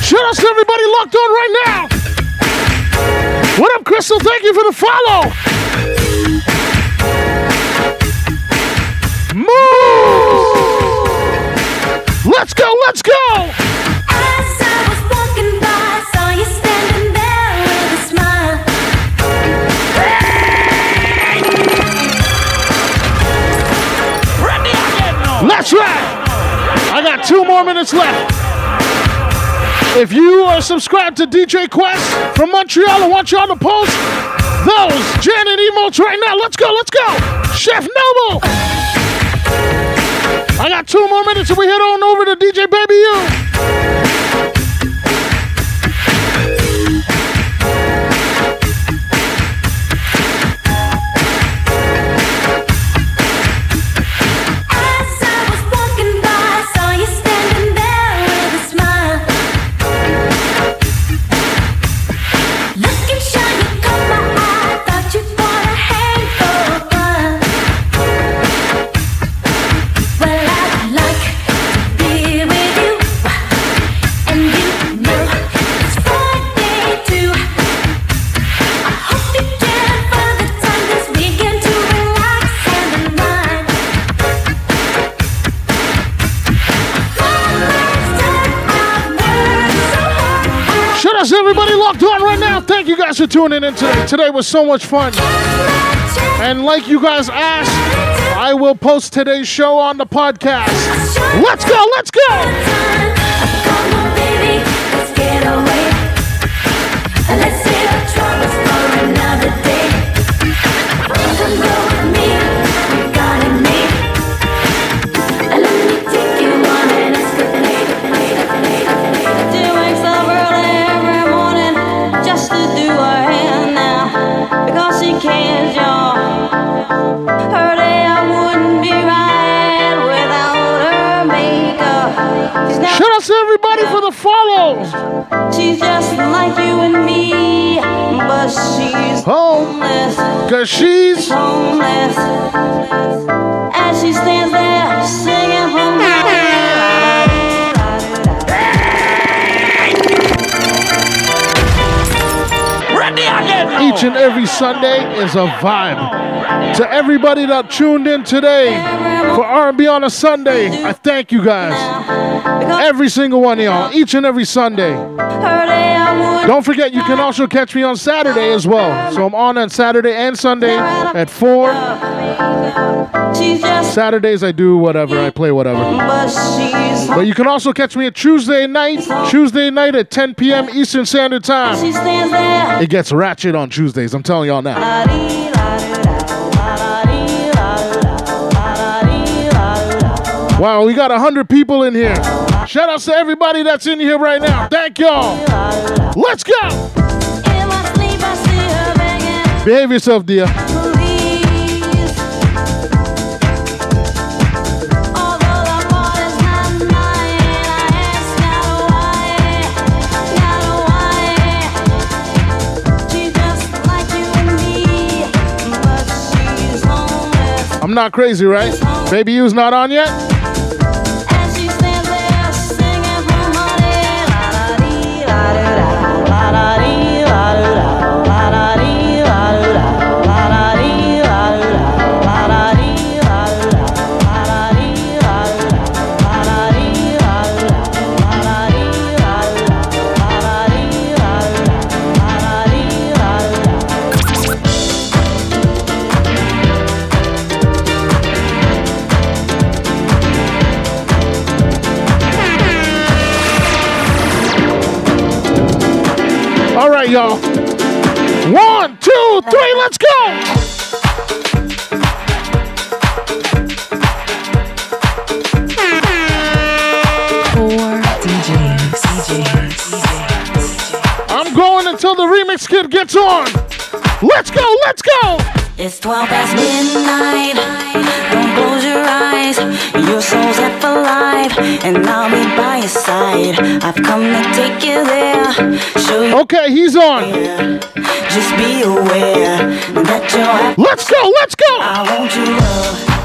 Shout out to everybody locked on right now. What up, Crystal? Thank you for the follow. Move! Let's go, let's go! Right! I got two more minutes left. If you are subscribed to DJ Quest from Montreal, I want y'all to post those Janet emotes right now. Let's go, let's go. Chef Noble. I got two more minutes and we head on over to DJ Baby U. for tuning in today. Today was so much fun. And like you guys asked, I will post today's show on the podcast. Let's go, let's go. She the. She's just like you and me, but she's homeless. Cause she's homeless. As she stands there singing from Each and every Sunday is a vibe. To everybody that tuned in today for R&B on a Sunday, I thank you guys. Every single one of y'all, each and every Sunday. Don't forget, you can also catch me on Saturday as well. So I'm on on Saturday and Sunday at 4. Saturdays, I do whatever, I play whatever. But you can also catch me at Tuesday night, Tuesday night at 10 p.m. Eastern Standard Time. It gets ratchet on Tuesdays, I'm telling y'all now. Wow, we got 100 people in here. Shout out to everybody that's in here right now. Thank y'all. Let's go. Behave yourself, dear. I'm not crazy, right? Baby U's not on yet? Right, y'all. One, two, three, let's go. I'm going until the remix kid gets on. Let's go, let's go. It's 12 past midnight. Don't close your eyes. Your soul's half alive, and I'll be by your side. I've come to take you there. Show you. Okay, he's on. Just be aware that you're happy. Let's go, let's go. I want you love.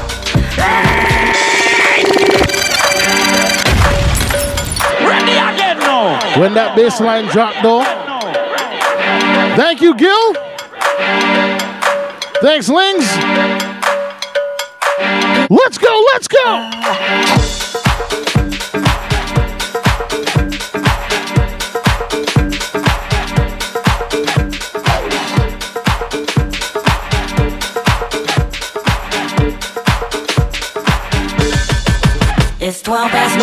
Ready again now. When that bass line drop, though. Thank you, Gil. Thanks, Lings. Let's go, let's go. It's 12 past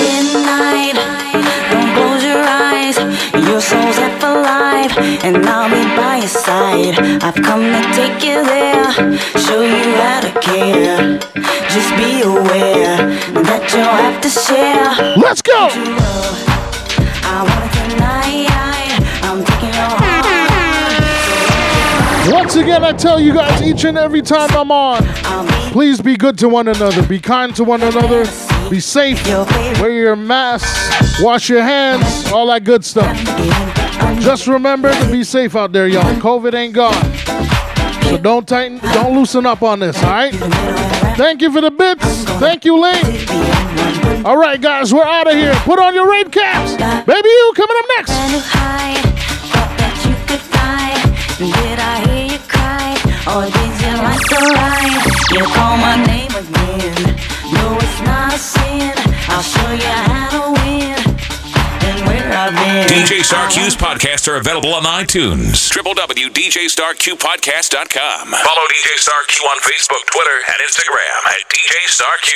Your soul's half alive, and I'll be by your side. I've come to take you there, show you how to care. Just be aware that you'll have to share. Let's go. I want tonight. I'm taking your. Once again, I tell you guys each and every time I'm on, please be good to one another, be kind to one another, be safe, wear your mask, wash your hands, all that good stuff. Just remember to be safe out there, y'all. COVID ain't gone. So don't tighten, don't loosen up on this, all right? Thank you for the bits. Thank you, Link. All right, guys, we're out of here. Put on your rain caps. Baby, you coming up next. Did I Or did you like the ride? You call my name again. No, it's not a sin. I'll show you how to win. And where I've been. DJ Star Q's podcasts are available on iTunes. www.djstarqpodcast.com. Follow DJ Star Q on Facebook, Twitter, and Instagram at DJ Star Q.